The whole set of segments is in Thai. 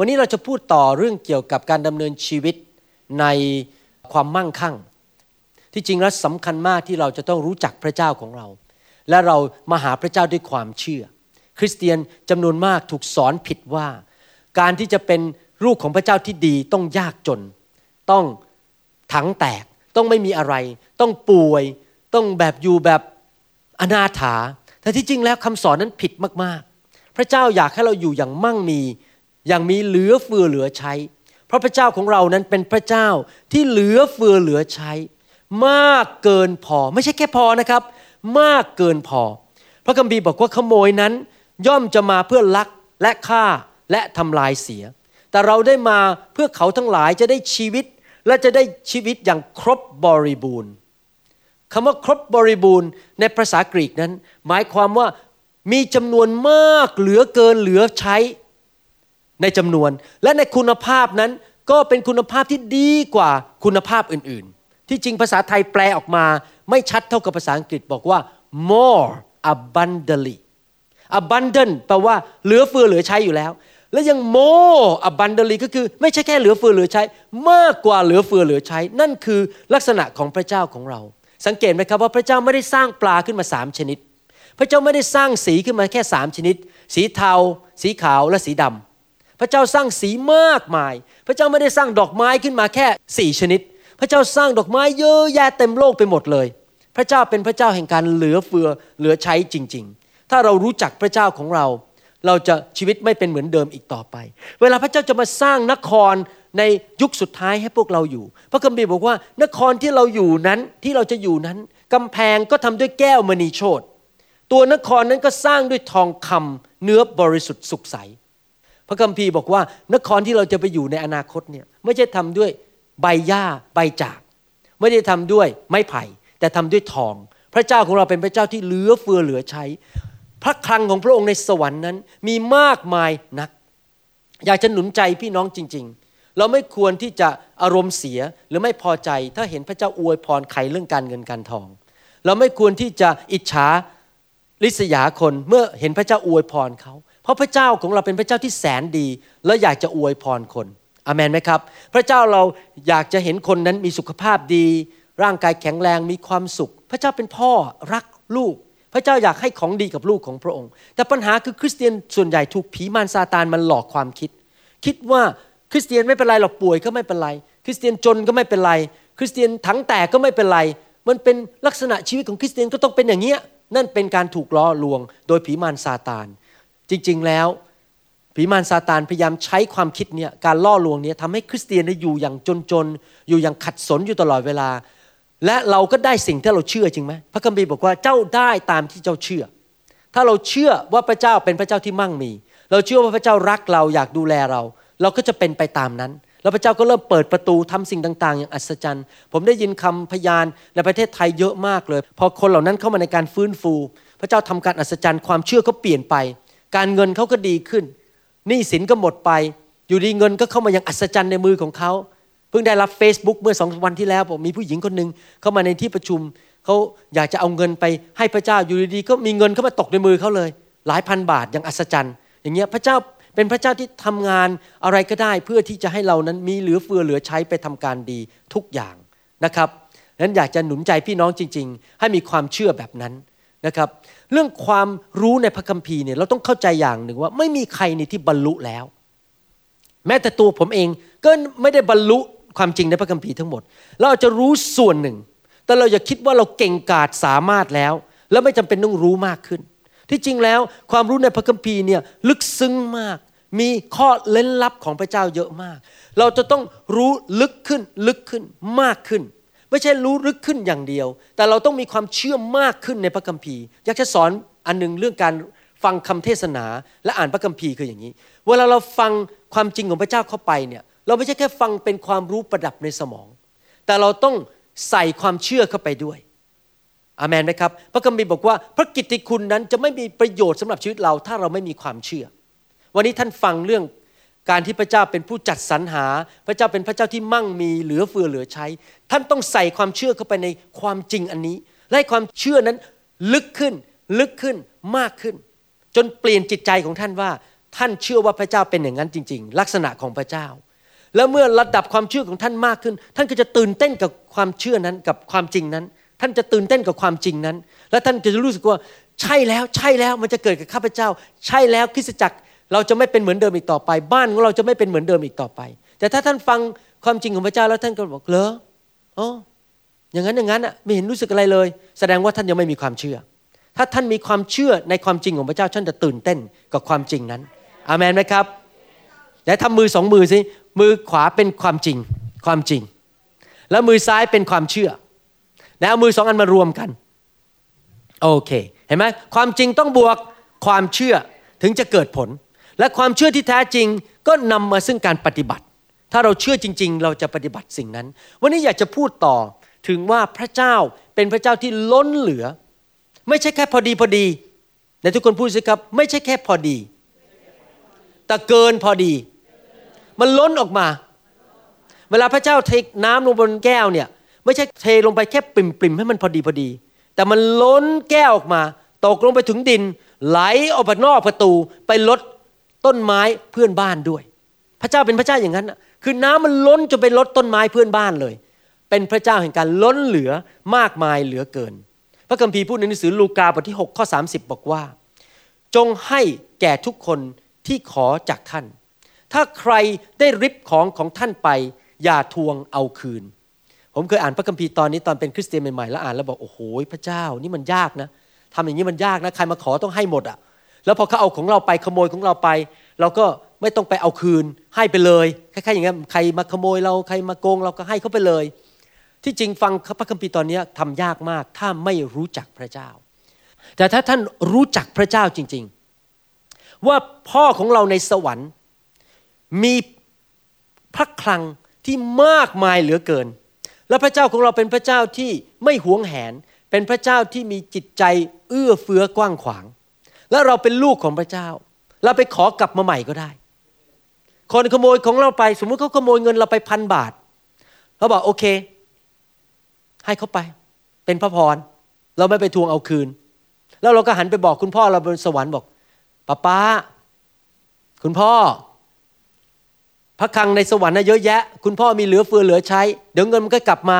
วันนี้เราจะพูดต่อเรื่องเกี่ยวกับการดำเนินชีวิตในความมั่งคั่ง ที่จริงแล้วสำคัญมากที่เราจะต้องรู้จักพระเจ้าของเรา และเรามาหาพระเจ้าด้วยความเชื่อ คริสเตียนจำนวนมากถูกสอนผิดว่า การที่จะเป็นลูกของพระเจ้าที่ดีต้องยากจน ต้องถังแตก ต้องไม่มีอะไร ต้องป่วย ต้องแบบอยู่แบบอนาถาแต่ที่จริงแล้วคำสอนนั้นผิดมากๆ พระเจ้าอยากให้เราอยู่อย่างมั่งมี อย่างมีเหลือเฟือเหลือใช้ เพราะพระเจ้าของเรานั้นเป็นพระเจ้าที่เหลือเฟือเหลือใช้ มากเกินพอ ไม่ใช่แค่พอนะครับ มากเกินพอ พระคัมภีร์บอกว่าขโมยนั้น ย่อมจะมาเพื่อลักและฆ่าและทำลายเสีย แต่เราได้มาเพื่อเขาทั้งหลายจะได้ชีวิตและจะได้ชีวิตอย่างครบบริบูรณ์คำว่าครบบริบูรณ์ในภาษากรีกนั้น หมายความว่ามีจำนวนมากเหลือเกินเหลือใช้ ในจำนวน และในคุณภาพนั้นก็เป็นคุณภาพที่ดีกว่าคุณภาพอื่นๆ ที่จริงภาษาไทยแปลออกมา ไม่ชัดเท่ากับภาษาอังกฤษบอกว่า more abundantly abundant แปลว่าเหลือเฟือเหลือใช้อยู่แล้ว และยัง more abundantly ก็คือไม่ใช่แค่เหลือเฟือเหลือใช้ มากกว่าเหลือเฟือเหลือใช้ นั่นคือลักษณะของพระเจ้าของเรา สังเกตไหมครับว่าพระเจ้าไม่ได้สร้างปลาขึ้นมาสามชนิด พระเจ้าไม่ได้สร้างสีขึ้นมาแค่สามชนิด สีเทา สีขาวและสีดำ พระเจ้าสร้างสีมากมาย พระเจ้าไม่ได้สร้างดอกไม้ขึ้นมาแค่สี่ชนิด พระเจ้าสร้างดอกไม้เยอะแยะเต็มโลกไปหมดเลย พระเจ้าเป็นพระเจ้าแห่งการเหลือเฟือเหลือใช้จริง ๆ ถ้าเรารู้จักพระเจ้าของเรา เราจะชีวิตไม่เป็นเหมือนเดิมอีกต่อไป เวลาพระเจ้าจะมาสร้างนครในยุคสุดท้ายให้พวกเราอยู่ พระคัมภีร์บอกว่านครที่เราอยู่นั้นที่เราจะอยู่นั้นกำแพงก็ทำด้วยแก้วมณีโชตตัวนครนั้นก็สร้างด้วยทองคำเนื้อบริสุทธิ์สุขใส พระคัมภีร์บอกว่านครที่เราจะไปอยู่ในอนาคตเนี่ยไม่ใช่ทำด้วยใบหญ้าใบจาก ไม่ได้ทำด้วยไม้ไผ่ แต่ทำด้วยทอง พระเจ้าของเราเป็นพระเจ้าที่เหลือเฟือเหลือใช้ พระคลังของพระองค์ในสวรรค์นั้นมีมากมายนัก อยากจะหนุนใจพี่น้องจริง ๆ เราไม่ควรที่จะอารมณ์เสียหรือไม่พอใจ ถ้าเห็นพระเจ้าอวยพรใครเรื่องการเงินการทอง เราไม่ควรที่จะอิจฉาริษยาคนเมื่อเห็นพระเจ้าอวยพรเขา ราะพระเจ้าของเราเป็นพระเจ้าที่แสนดี และอยากจะอวยพรคนอเมนไหมครับ พระเจ้าเราอยากจะเห็นคนนั้นมีสุขภาพดี ร่างกายแข็งแรงมีความสุข พระเจ้าเป็นพ่อรักลูก พระเจ้าอยากให้ของดีกับลูกของพระองค์ แต่ปัญหาคือคริสเตียนส่วนใหญ่ถูกผีมารซาตานมันหลอกความคิด คิดว่าคริสเตียนไม่เป็นไรหรอกป่วยก็ไม่เป็นไร คริสเตียนจนก็ไม่เป็นไร คริสเตียนถังแตกก็ไม่เป็นไร มันเป็นลักษณะชีวิตของคริสเตียนก็ต้องเป็นอย่างเงี้ยนั่นเป็นการถูกล้อลวง โดยผีมารซาตาน จริง ๆ แล้วผีมารซาตานพยายามใช้ความคิดเนี่ยการล่อลวงเนี่ยทำให้คริสเตียนได้อยู่อย่างจนๆ อยู่อย่างขัดสนอยู่ตลอดเวลา และเราก็ได้สิ่งที่เราเชื่อจริงไหมพระคัมภีร์บอกว่าเจ้าได้ตามที่เจ้าเชื่อ ถ้าเราเชื่อว่าพระเจ้าเป็นพระเจ้าที่มั่งมี เราเชื่อว่าพระเจ้ารักเราอยากดูแลเรา เราก็จะเป็นไปตามนั้น แล้วพระเจ้าก็เริ่มเปิดประตูทำสิ่งต่าง ๆ อย่างอัศจรรย์ ผมได้ยินคำพยานในประเทศไทยเยอะมากเลย พอคนเหล่านั้นเข้ามาในการฟื้นฟู พระเจ้าทำการอัศจรรย์ความเชื่อเขาเปลี่ยนไป การเงินเขาก็ดีขึ้นหนี้สินก็หมดไป อยู่ดีเงินก็เข้ามาอย่างอัศจรรย์ในมือของเขาเพิ่งได้รับ Facebook เมื่อสองวันที่แล้วผมมีผู้หญิงคนหนึ่งเข้ามาในที่ประชุมเขาอยากจะเอาเงินไปให้พระเจ้าอยู่ดีๆก็มีเงินเข้ามาตกในมือเขาเลย หลายพันบาทอย่างอัศจรรย์ อย่างเงี้ยพระเจ้าเป็นพระเจ้าที่ทำงานอะไรก็ได้เพื่อที่จะให้เรานั้นมีเหลือเฟือเหลือใช้ไปทำการดีทุกอย่างนะครับนั้นอยากจะหนุนใจพี่น้องจริง ๆ ให้มีความเชื่อแบบนั้นนะครับ เรื่องความรู้ในพระคัมภีร์เนี่ยเราต้องเข้าใจอย่างหนึ่งว่า ไม่มีใครในที่บรรลุแล้ว แม้แต่ตัวผมเองก็ไม่ได้บรรลุความจริงในพระคัมภีร์ทั้งหมด เราอาจจะรู้ส่วนหนึ่ง แต่เราอย่าคิดว่าเราเก่งกาจสามารถแล้ว แล้วไม่จำเป็นต้องรู้มากขึ้น ที่จริงแล้วความรู้ในพระคัมภีร์เนี่ยลึกซึ้งมาก มีข้อเล้นลับของพระเจ้าเยอะมาก เราจะต้องรู้ลึกขึ้นลึกขึ้นมากขึ้น ไม่ใช่รู้ลึกขึ้นอย่างเดียว แต่เราต้องมีความเชื่อมากขึ้นในพระคัมภีร์ อยากจะสอนอันหนึงเรื่องการฟังคำเทศนาและอ่านพระคัมภีร์คืออย่างนี้ เวลาเราฟังความจริงของพระเจ้าเข้าไปเนี่ย เราไม่ใช่แค่ฟังเป็นความรู้ประดับในสมอง แต่เราต้องใส่ความเชื่อเข้าไปด้วยอาเมนไหมครับ พระคัมภีร์บอกว่าพระกิตติคุณนั้นจะไม่มีประโยชน์สำหรับชีวิตเราถ้าเราไม่มีความเชื่อ วันนี้ท่านฟังเรื่อง การที่พระเจ้าเป็นผู้จัดสรรหา พระเจ้าเป็นพระเจ้าที่มั่งมีเหลือเฟือเหลือใช้ ท่านต้องใส่ความเชื่อเข้าไปในความจริงอันนี้ และให้ความเชื่อนั้นลึกขึ้นลึกขึ้นมากขึ้น จนเปลี่ยนจิตใจของท่านว่า ท่านเชื่อว่าพระเจ้าเป็นอย่างนั้นจริง ๆ ลักษณะของพระเจ้า แล้วเมื่อระดับความเชื่อของท่านมากขึ้น ท่านก็จะตื่นเต้นกับความเชื่อนั้นกับความจริงนั้น ท่านจะตื่นเต้นกับความจริงนั้น และท่านจะรู้สึกว่าใช่แล้วใช่แล้วมันจะเกิดกับข้าพเจ้า ใช่แล้วคริสตจักร เราจะไม่เป็นเหมือนเดิมอีกต่อไป บ้านของเราจะไม่เป็นเหมือนเดิมอีกต่อไป แต่ถ้าท่านฟังความจริงของพระเจ้าแล้วท่านก็บอกเหรออ๋ออย่างนั้นอย่างนั้นอะไม่เห็นรู้สึกอะไรเลย แสดงว่าท่านยังไม่มีความเชื่อ ถ้าท่านมีความเชื่อในความจริงของพระเจ้าท่านจะตื่นเต้นกับความจริงนั้นอาเมนไหมครับเดี๋ยวทำมือสองมือสิมือขวาเป็นความจริงความจริง แล้วมือซ้ายเป็นความเชื่อ แล้วเอามือสองอันมารวมกันโอเค เห็นไหมความจริงต้องบวกความเชื่อถึงจะเกิดผล และความเชื่อที่แท้จริงก็นำมาซึ่งการปฏิบัติ ถ้าเราเชื่อจริง ๆ เราจะปฏิบัติสิ่งนั้น วันนี้อยากจะพูดต่อถึงว่าพระเจ้าเป็นพระเจ้าที่ล้นเหลือ ไม่ใช่แค่พอดีพอดีในทุกคนพูดสิครับ ไม่ใช่แค่พอดี แต่เกินพอดี มันล้นออกมา เวลาพระเจ้าเทน้ำลงบนแก้วเนี่ย ไม่ใช่เทลงไปแค่ปริ่มให้มันพอดีพอดี แต่มันล้นแก้วออกมา ตกลงไปถึงดิน ไหลออกไปนอกประตูไปลด ต้นไม้เพื่อนบ้านด้วย พระเจ้าเป็นพระเจ้าอย่างนั้นคือน้ำมันล้นจนไปลดต้นไม้เพื่อนบ้านเลย เป็นพระเจ้าแห่งการล้นเหลือมากมายเหลือเกิน พระคัมภีร์พูดในหนังสือลูกาบทที่6ข้อ30 บอกว่า จงให้แก่ทุกคนที่ขอจากท่าน ถ้าใครได้ริบของของท่านไป อย่าทวงเอาคืน ผมเคยอ่านพระคัมภีร์ตอนนี้ตอนเป็นคริสเตียนใหม่ๆแล้วอ่านแล้วบอกโอ้โหพระเจ้านี่มันยากนะทำอย่างนี้มันยากนะใครมาขอต้องให้หมดอะ่ะ แล้วพอเขาเอาของเราไปขโมยของเราไป เราก็ไม่ต้องไปเอาคืน ให้ไปเลยคล้ายๆอย่างนี้ใครมาขโมยเราใครมาโกงเราก็ให้เขาไปเลย ที่จริงฟังพระคัมภีร์ตอนนี้ทำยากมากถ้าไม่รู้จักพระเจ้า แต่ถ้าท่านรู้จักพระเจ้าจริง ๆ ว่าพ่อของเราในสวรรค์ มีพระคลังที่มากมายเหลือเกิน และพระเจ้าของเราเป็นพระเจ้าที่ไม่หวงแหน เป็นพระเจ้าที่มีจิตใจเอื้อเฟื้อกว้างขวาง และเราเป็นลูกของพระเจ้า เราไปขอกลับมาใหม่ก็ได้ คนขโมยของเราไป สมมติเขาขโมยเงินเราไปพันบาทเราบอกโอเค ให้เขาไป เป็นพระพร เราไม่ไปทวงเอาคืน แล้วเราก็หันไปบอกคุณพ่อเราบนสวรรค์บอกป้าป้า คุณพ่อ พระคังในสวรรค์นะเยอะแยะ คุณพ่อมีเหลือเฟือเหลือใช้ เดี๋ยวเงินมันก็กลับมา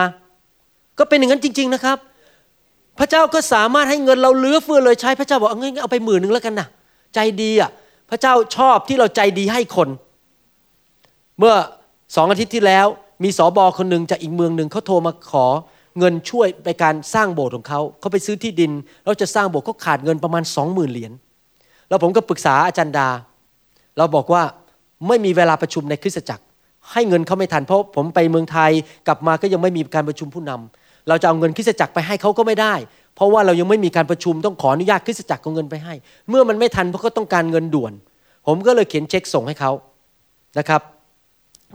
ก็เป็นอย่างนั้นจริง ๆนะครับ พระเจ้าก็สามารถให้เงินเราเหลือเฟือเลือใช้พระเจ้าบอกเอาเงินเอาไปหมื่นหนึ่งแล้วกันนะใจดีอะพระเจ้าชอบที่เราใจดีให้คน เมื่อสองอาทิตย์ที่แล้ว มีสอบอคนหนึ่งจากอีกเมืองหนึ่งเขาโทรมาขอเงินช่วยในการสร้างโบสถ์ของเขาเขาไปซื้อที่ดินแล้วจะสร้างโบสถ์เขาขาดเงินประมาณสองหมื่นเหรียญแล้วผมก็ปรึกษาอาจารย์ดา เราบอกว่าไม่มีเวลาประชุมในคริสตจักร ให้เงินเขาไม่ทันเพราะผมไปเมืองไทยกลับมาก็ยังไม่มีการประชุมผู้นำ เราจะเอาเงินคริสตจักรไปให้เขาก็ไม่ได้ เพราะว่าเรายังไม่มีการประชุมต้องขออนุญาตคริสตจักรเอาเงินไปให้ เมื่อมันไม่ทันเพราะเขาต้องการเงินด่วน ผมก็เลยเขียนเช็คส่งให้เขานะครับ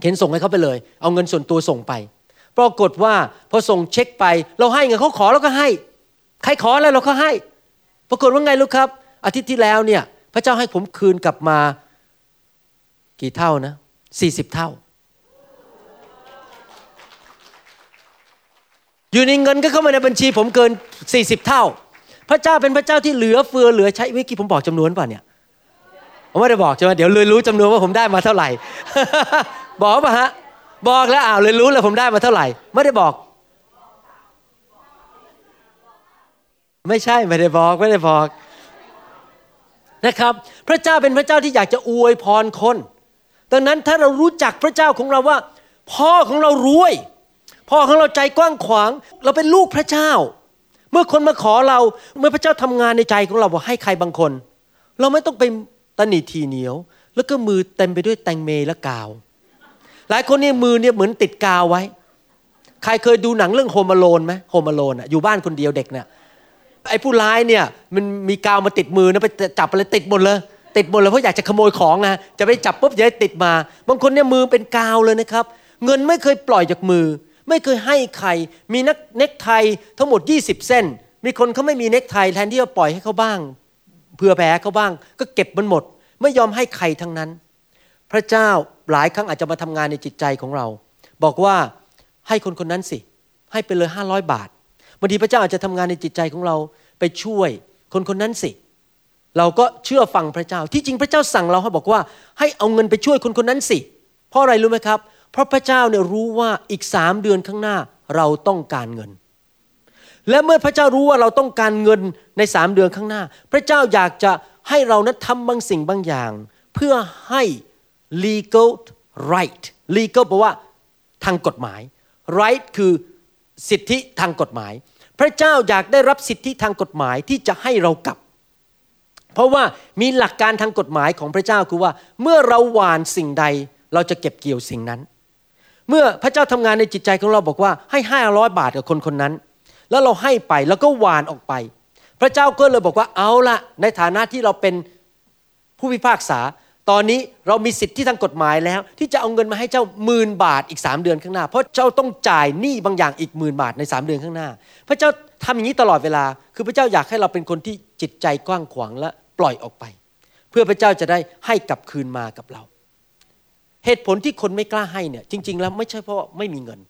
เขียนส่งให้เขาไปเลย เอาเงินส่วนตัวส่งไป ปรากฏว่าพอส่งเช็คไป เราให้เงินเขาขอเราก็ให้ ใครขออะไรเราก็ให้ ปรากฏว่าไงลูกครับ อาทิตย์ที่แล้วเนี่ย พระเจ้าให้ผมคืนกลับมากี่เท่านะสี่สิบเท่า อยู่ในเงินก็เข้ามาในบัญชีผมเกินสี่สิบเท่า พระเจ้าเป็นพระเจ้าที่เหลือเฟือเหลือใช้เมื่อกี้ผมบอกจำนวนป่ะเนี่ยผมไม่ได้บอกใช่ไหมเดี๋ยวเลยรู้จำนวนว่าผมได้มาเท่าไหร่ บอกป่ะฮะ บอกแล้วอ้าวเลยรู้แล้วผมได้มาเท่าไหร่ ไม่ได้บอก ไม่ใช่ไม่ได้บอกไม่ได้บอกนะครับ พระเจ้าเป็นพระเจ้าที่อยากจะอวยพรคนดังนั้นถ้าเรารู้จักพระเจ้าของเราว่า พ่อของเรารวย พ่อของเราใจกว้างขวาง เราเป็นลูกพระเจ้า เมื่อคนมาขอเราเมื่อพระเจ้าทำงานในใจของเราบอกให้ใครบางคน เราไม่ต้องไปตนีทีเหนียว แล้วก็มือเต็มไปด้วยแตงเมและกาว หลายคนเนี่ยมือเนี่ยเหมือนติดกาวไว้ ใครเคยดูหนังเรื่องโฮมอโลนไหมโฮมอโลนอะอยู่บ้านคนเดียวเด็กเนี่ยไอ้ผู้ร้ายเนี่ยมันมีกาวมาติดมือนะไปจับอะไรติดหมดเลยติดหมดเลยเพราะอยากจะขโมยของนะจะไปจับปุ๊บจะได้ติดมา บางคนเนี่ยมือเป็นกาวเลยนะครับ เงินไม่เคยปล่อยจากมือ ไม่เคยให้ใคร มีนักเน็กไททั้งหมด 20 เส้น มีคนเขาไม่มีเน็กไทแทนที่จะปล่อยให้เขาบ้างเผื่อแผ่เขาบ้าง ก็เก็บมันหมด ไม่ยอมให้ใครทั้งนั้น พระเจ้าหลายครั้งอาจจะมาทำงานในจิตใจของเรา บอกว่าให้คนคนนั้นสิ ให้ไปเลยห้าร้อยบาทบางทีพระเจ้าอาจจะทำงานในจิตใจของเราไปช่วยคนคนนั้นสิ เราก็เชื่อฟังพระเจ้า ที่จริงพระเจ้าสั่งเราให้บอกว่า ให้เอาเงินไปช่วยคนคนนั้นสิ เพราะอะไรรู้ไหมครับ เพราะพระเจ้าเนี่ยรู้ว่าอีกสามเดือนข้างหน้าเราต้องการเงิน และเมื่อพระเจ้ารู้ว่าเราต้องการเงินในสามเดือนข้างหน้า พระเจ้าอยากจะให้เรานั้นทำบางสิ่งบางอย่าง เพื่อให้ legal right legal แปลว่าทางกฎหมาย right คือสิทธิทางกฎหมาย พระเจ้าอยากได้รับสิทธิทางกฎหมายที่จะให้เรากลับ เพราะว่ามีหลักการทางกฎหมายของพระเจ้าคือว่า เมื่อเราหวานสิ่งใด เราจะเก็บเกี่ยวสิ่งนั้น เมื่อพระเจ้าทำงานในจิตใจของเราบอกว่าให้ห้าร้อยบาทกับคนคนนั้น แล้วเราให้ไปแล้วก็หวานออกไป พระเจ้าก็เลยบอกว่าเอาละในฐานะที่เราเป็นผู้พิพากษา ตอนนี้เรามีสิทธิทางกฎหมายแล้ว ที่จะเอาเงินมาให้เจ้าหมื่นบาทอีกสามเดือนข้างหน้า เพราะเจ้าต้องจ่ายหนี้บางอย่างอีกหมื่นบาทในสามเดือนข้างหน้า พระเจ้าทำอย่างนี้ตลอดเวลา คือพระเจ้าอยากให้เราเป็นคนที่จิตใจกว้างขวางและปล่อยออกไป เพื่อพระเจ้าจะได้ให้กลับคืนมากับเรา เหตุผลที่คนไม่กล้าให้เนี่ยจริง ๆ แล้วไม่ใช่เพราะไม่มีเงิน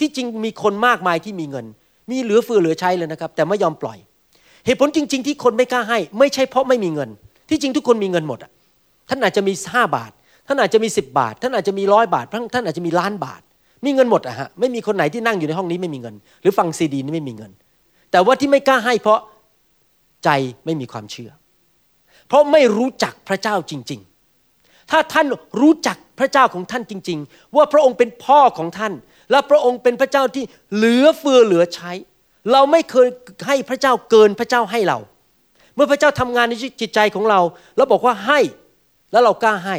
ที่จริงมีคนมากมายที่มีเงิน มีเหลือเฟือเหลือใช้เลยนะครับ แต่ไม่ยอมปล่อย เหตุผลจริง ๆ ที่คนไม่กล้าให้ ไม่ใช่เพราะไม่มีเงิน ที่จริงทุกคนมีเงินหมดอะท่านอาจจะมีห้าบาท ท่านอาจจะมีสิบบาท ท่านอาจจะมีร้อยบาทท่านอาจจะมีล้านบาท มีเงินหมดอะฮะไม่มีคนไหนที่นั่งอยู่ในห้องนี้ไม่มีเงิน หรือฟังซีดีนี่ไม่มีเงิน แต่ว่าที่ไม่กล้าให้เพราะใจไม่มีความเชื่อ เพราะไม่รู้จักพระเจ้าจริง ๆ ถ้าท่านรู้จักพระเจ้าของท่านจริง ๆ ว่าพระองค์เป็นพ่อของท่าน และพระองค์เป็นพระเจ้าที่เหลือเฟือเหลือใช้ เราไม่เคยให้พระเจ้าเกินพระเจ้าให้เรา เมื่อพระเจ้าทำงานในจิตใจของเรา แล้วบอกว่าให้แล้วเรากล้าให้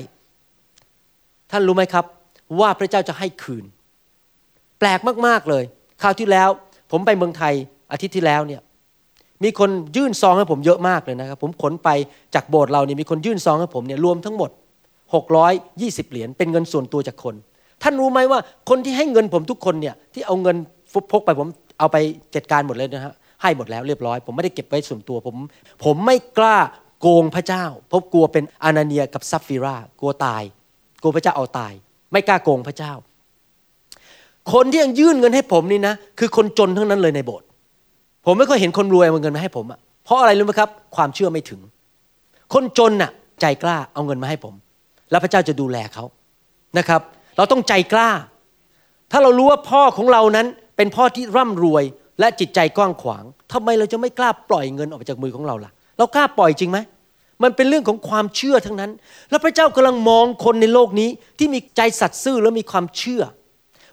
ท่านรู้ไหมครับ ว่าพระเจ้าจะให้คืน แปลกมากๆเลย คราวที่แล้ว ผมไปเมืองไทยอาทิตย์ที่แล้วเนี่ยมีคนยื่นซองให้ผมเยอะมากเลยนะครับ ผมขนไปจากโบสถ์เราเนี่ยมีคนยื่นซองให้ผมเนี่ยรวมทั้งหมด 620 เหรียญเป็นเงินส่วนตัวจากคน ท่านรู้ไหมว่าคนที่ให้เงินผมทุกคนเนี่ยที่เอาเงินพกไปผมเอาไปจัดการหมดเลยนะฮะให้หมดแล้วเรียบร้อย ผมไม่ได้เก็บไว้ส่วนตัวผม ผมไม่กล้าโกงพระเจ้าเพราะกลัวเป็นอานาเนียกับซัฟฟิรากลัวตาย กลัวพระเจ้าเอาตาย ไม่กล้าโกงพระเจ้า คนที่ยังยื่นเงินให้ผมนี่นะคือคนจนทั้งนั้นเลยในโบสถ์ผมไม่ค่อยเห็นคนรวยเอาเงินมาให้ผมอะเพราะอะไรรู้ไหมครับ ความเชื่อไม่ถึง คนจนน่ะ ใจกล้าเอาเงินมาให้ผม แล้วพระเจ้าจะดูแลเขานะครับ เราต้องใจกล้า ถ้าเรารู้ว่าพ่อของเรานั้นเป็นพ่อที่ร่ำรวยและจิตใจกว้างขวางทำไมเราจะไม่กล้าปล่อยเงินออกไปจากมือของเราล่ะ เรากล้าปล่อยจริงไหมมันเป็นเรื่องของความเชื่อทั้งนั้น แล้วพระเจ้ากำลังมองคนในโลกนี้ที่มีใจสัตย์ซื่อและมีความเชื่อ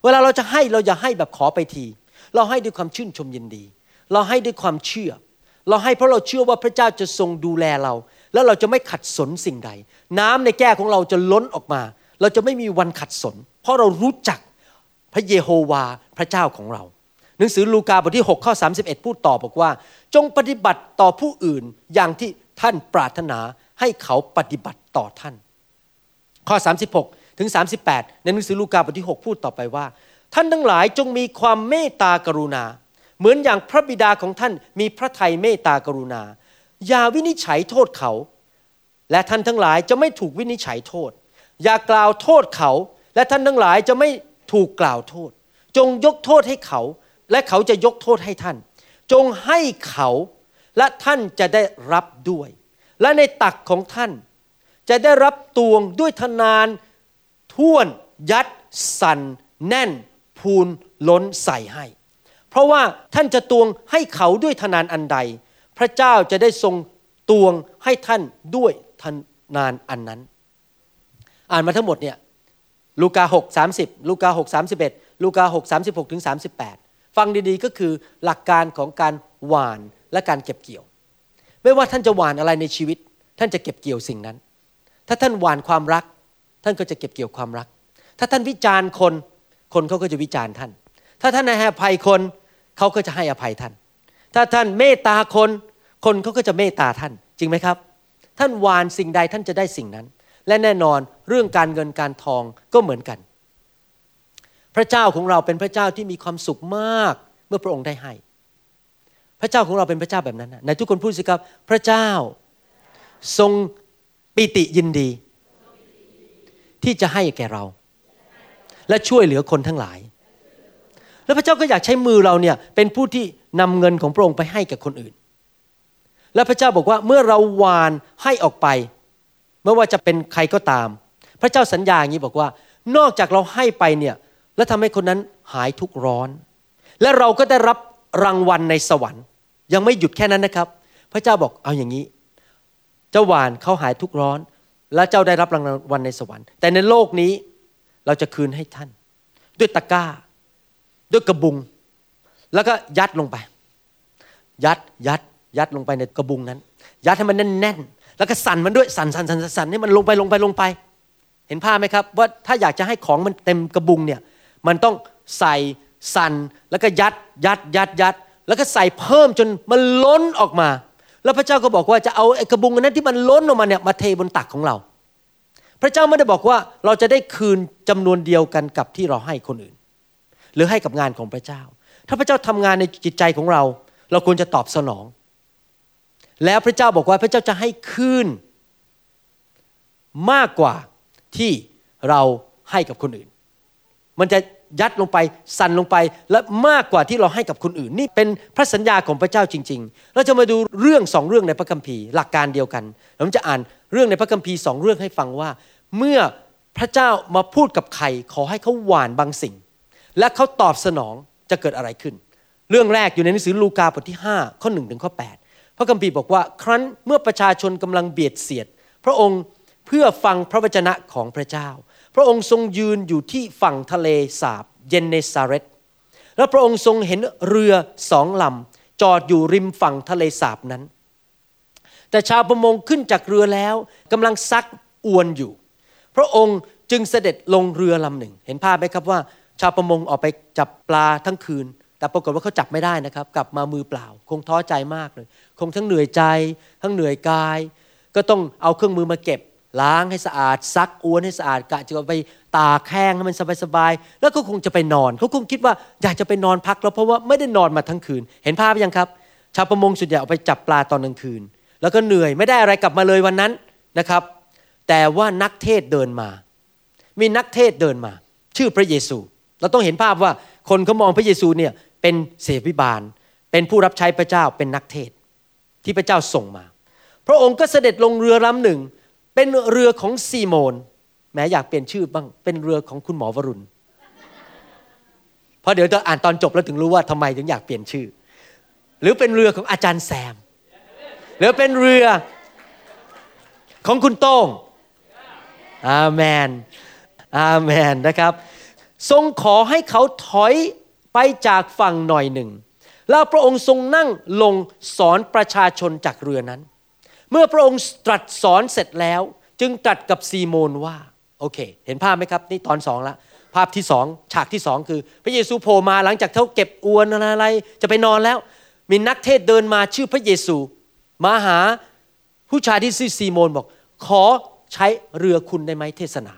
เวลาเราจะให้เราอย่าให้แบบขอไปที เราให้ด้วยความชื่นชมยินดี เราให้ด้วยความเชื่อ เราให้เพราะเราเชื่อว่าพระเจ้าจะทรงดูแลเรา แล้วเราจะไม่ขัดสนสิ่งใด น้ำในแก้วของเราจะล้นออกมา เราจะไม่มีวันขัดสน เพราะเรารู้จักพระเยโฮวาพระเจ้าของเรา หนังสือลูกาบทที่6ข้อ31 พูดต่อบอกว่า จงปฏิบัติต่อผู้อื่นอย่างที่ท่านปรารถนาให้เขาปฏิบัติต่อท่าน ข้อ 36 ถึง 38 ในหนังสือลูกาบทที่ 6 พูดต่อไปว่า ท่านทั้งหลายจงมีความเมตตากรุณา เหมือนอย่างพระบิดาของท่านมีพระทัยเมตตากรุณา อย่าวินิจฉัยโทษเขา และท่านทั้งหลายจะไม่ถูกวินิจฉัยโทษ อย่ากล่าวโทษเขา และท่านทั้งหลายจะไม่ถูกกล่าวโทษ จงยกโทษให้เขา และเขาจะยกโทษให้ท่าน จงให้เขาและท่านจะได้รับด้วย และในตักของท่าน จะได้รับตวงด้วยทนานท่วน ยัด สัน แน่น พูนล้นใส่ให้ เพราะว่าท่านจะตวงให้เขาด้วยทนานอันใด พระเจ้าจะได้ทรงตวงให้ท่านด้วยทนานอันนั้น อ่านมาทั้งหมดเนี่ยลูกา6 30 ลูกา6 31 ลูกา6 36ถึง38 ฟังดีๆก็คือหลักการของการหวานและการเก็บเกี่ยว ไม่ว่าท่านจะหวานอะไรในชีวิต ท่านจะเก็บเกี่ยวสิ่งนั้น ถ้าท่านหวานความรัก ท่านก็จะเก็บเกี่ยวความรัก ถ้าท่านวิจารณ์คน คนเขาก็จะวิจารณ์ท่าน ถ้าท่านให้อภัยคนเขาก็จะให้อภัยท่าน ถ้าท่านเมตตาคน คนเขาก็จะเมตตาท่านจริงไหมครับ ท่านวานสิ่งใดท่านจะได้สิ่งนั้น และแน่นอนเรื่องการเงินการทองก็เหมือนกัน พระเจ้าของเราเป็นพระเจ้าที่มีความสุขมากเมื่อพระองค์ได้ให้ พระเจ้าของเราเป็นพระเจ้าแบบนั้นนะในทุกคนพูดสิครับ พระเจ้าทรงปิติยินดี ที่จะให้แก่เรา และช่วยเหลือคนทั้งหลาย แล้วพระเจ้าก็อยากใช้มือเราเนี่ยเป็นผู้ที่นำเงินของพระองค์ไปให้กับคนอื่น และพระเจ้าบอกว่าเมื่อเราวานให้ออกไป ไม่ว่าจะเป็นใครก็ตาม พระเจ้าสัญญาอย่างนี้บอกว่า นอกจากเราให้ไปเนี่ยแล้วทำให้คนนั้นหายทุกร้อน และเราก็ได้รับรางวัลในสวรรค์ ยังไม่หยุดแค่นั้นนะครับ พระเจ้าบอกเอาอย่างนี้ เจ้าหวานเขาหายทุกร้อน และเจ้าได้รับรางวัลในสวรรค์ แต่ในโลกนี้เราจะคืนให้ท่าน ด้วยตะกร้า ด้วยกระบุง แล้วก็ยัดลงไป ยัดยัด ยัดลงไปในกระบุงนั้น ยัดให้มันแน่นๆ แล้วก็สั่นมันด้วย สั่นสั่นสั่นสั่นให้มันลงไปลงไปลงไป เห็นภาพไหมครับ ว่าถ้าอยากจะให้ของมันเต็มกระบุงเนี่ย มันต้องใส่สั่นแล้วก็ยัดยัดยัดยัด แล้วก็ใส่เพิ่มจนมันล้นออกมา แล้วพระเจ้าก็บอกว่าจะเอาไอ้กระบุงนั้นที่มันล้นออกมาเนี่ยมาเทบนตักของเรา พระเจ้าไม่ได้บอกว่าเราจะได้คืนจำนวนเดียวกันกับที่เราให้คนอื่น หรือให้กับงานของพระเจ้า ถ้าพระเจ้าทำงานในจิตใจของเรา เราควรจะตอบสนอง แล้วพระเจ้าบอกว่าพระเจ้าจะให้คืนมากกว่าที่เราให้กับคนอื่น มันจะยัดลงไปสั่นลงไปและมากกว่าที่เราให้กับคนอื่น นี่เป็นพระสัญญาของพระเจ้าจริง ๆ เราจะมาดูเรื่องสองเรื่องในพระคัมภีร์หลักการเดียวกันผมจะอ่านเรื่องในพระคัมภีร์สองเรื่องให้ฟังว่า เมื่อพระเจ้ามาพูดกับใครขอให้เขาหวานบางสิ่ง และเขาตอบสนองจะเกิดอะไรขึ้น เรื่องแรกอยู่ในหนังสือลูกาบทที่ 5 ข้อ1ถึงข้อ8 ระคัมภีร์บอกว่าครั้นเมื่อประชาชนกำลังเบียดเสียด พระองค์เพื่อฟังพระวจนะของพระเจ้า พระองค์ทรงยืนอยู่ที่ฝั่งทะเลสาบเยนเนซาเรตและพระองค์ทรงเห็นเรือสองลำจอดอยู่ริมฝั่งทะเลสาบนั้น แต่ชาวประมงขึ้นจากเรือแล้วกำลังซักอวนอยู่ พระองค์จึงเสด็จลงเรือลำหนึ่ง เห็นภาพไหมครับว่า ชาวประมงออกไปจับปลาทั้งคืน แต่ปรากฏว่าเขาจับไม่ได้นะครับ กลับมามือเปล่า คงท้อใจมากเลย คงทั้งเหนื่อยใจ ทั้งเหนื่อยกาย ก็ต้องเอาเครื่องมือมาเก็บ ล้างให้สะอาดซักอ้วนให้สะอาดกะจะไปตากแห้งให้มันสบายๆแล้วก็คงจะไปนอนเขาคงคิดว่าอยากจะไปนอนพักแล้วเพราะว่าไม่ได้นอนมาทั้งคืน เห็นภาพยังครับ ชาวประมงส่วนใหญ่ออกไปจับปลาตอนกลางคืน แล้วก็เหนื่อยไม่ได้อะไรกลับมาเลยวันนั้นนะครับ แต่ว่านักเทศเดินมา มีนักเทศเดินมา ชื่อพระเยซู เราต้องเห็นภาพว่าคนเขามองพระเยซูเนี่ยเป็นเสวิบาล เป็นผู้รับใช้พระเจ้าเป็นนักเทศ ที่พระเจ้าส่งมา พระองค์ก็เสด็จลงเรือลำหนึ่ง เป็นเรือของซีโมนแม้อยากเปลี่ยนชื่อบ้างเป็นเรือของคุณหมอวรุณ เพราะเดี๋ยวจะอ่านตอนจบแล้วถึงรู้ว่าทำไมถึงอยากเปลี่ยนชื่อ หรือเป็นเรือของอาจารย์แซม หรือเป็นเรือของคุณโต้งอาเมนอาเมนนะครับ ทรงขอให้เขาถอยไปจากฝั่งหน่อยหนึ่ง แล้วพระองค์ทรงนั่งลงสอนประชาชนจากเรือนั้น เมื่อพระองค์ตรัสสอนเสร็จแล้ว จึงตรัสกับซีโมนว่าโอเค เห็นภาพไหมครับ นี่ตอนสองละ ภาพที่สองฉากที่สองคือ พระเยซูโผล่มาหลังจากเขาเก็บอวนอะไร จะไปนอนแล้ว มีนักเทศเดินมาชื่อพระเยซู มาหาผู้ชายที่ชื่อซีโมนบอก ขอใช้เรือคุณได้ไหมเทศนา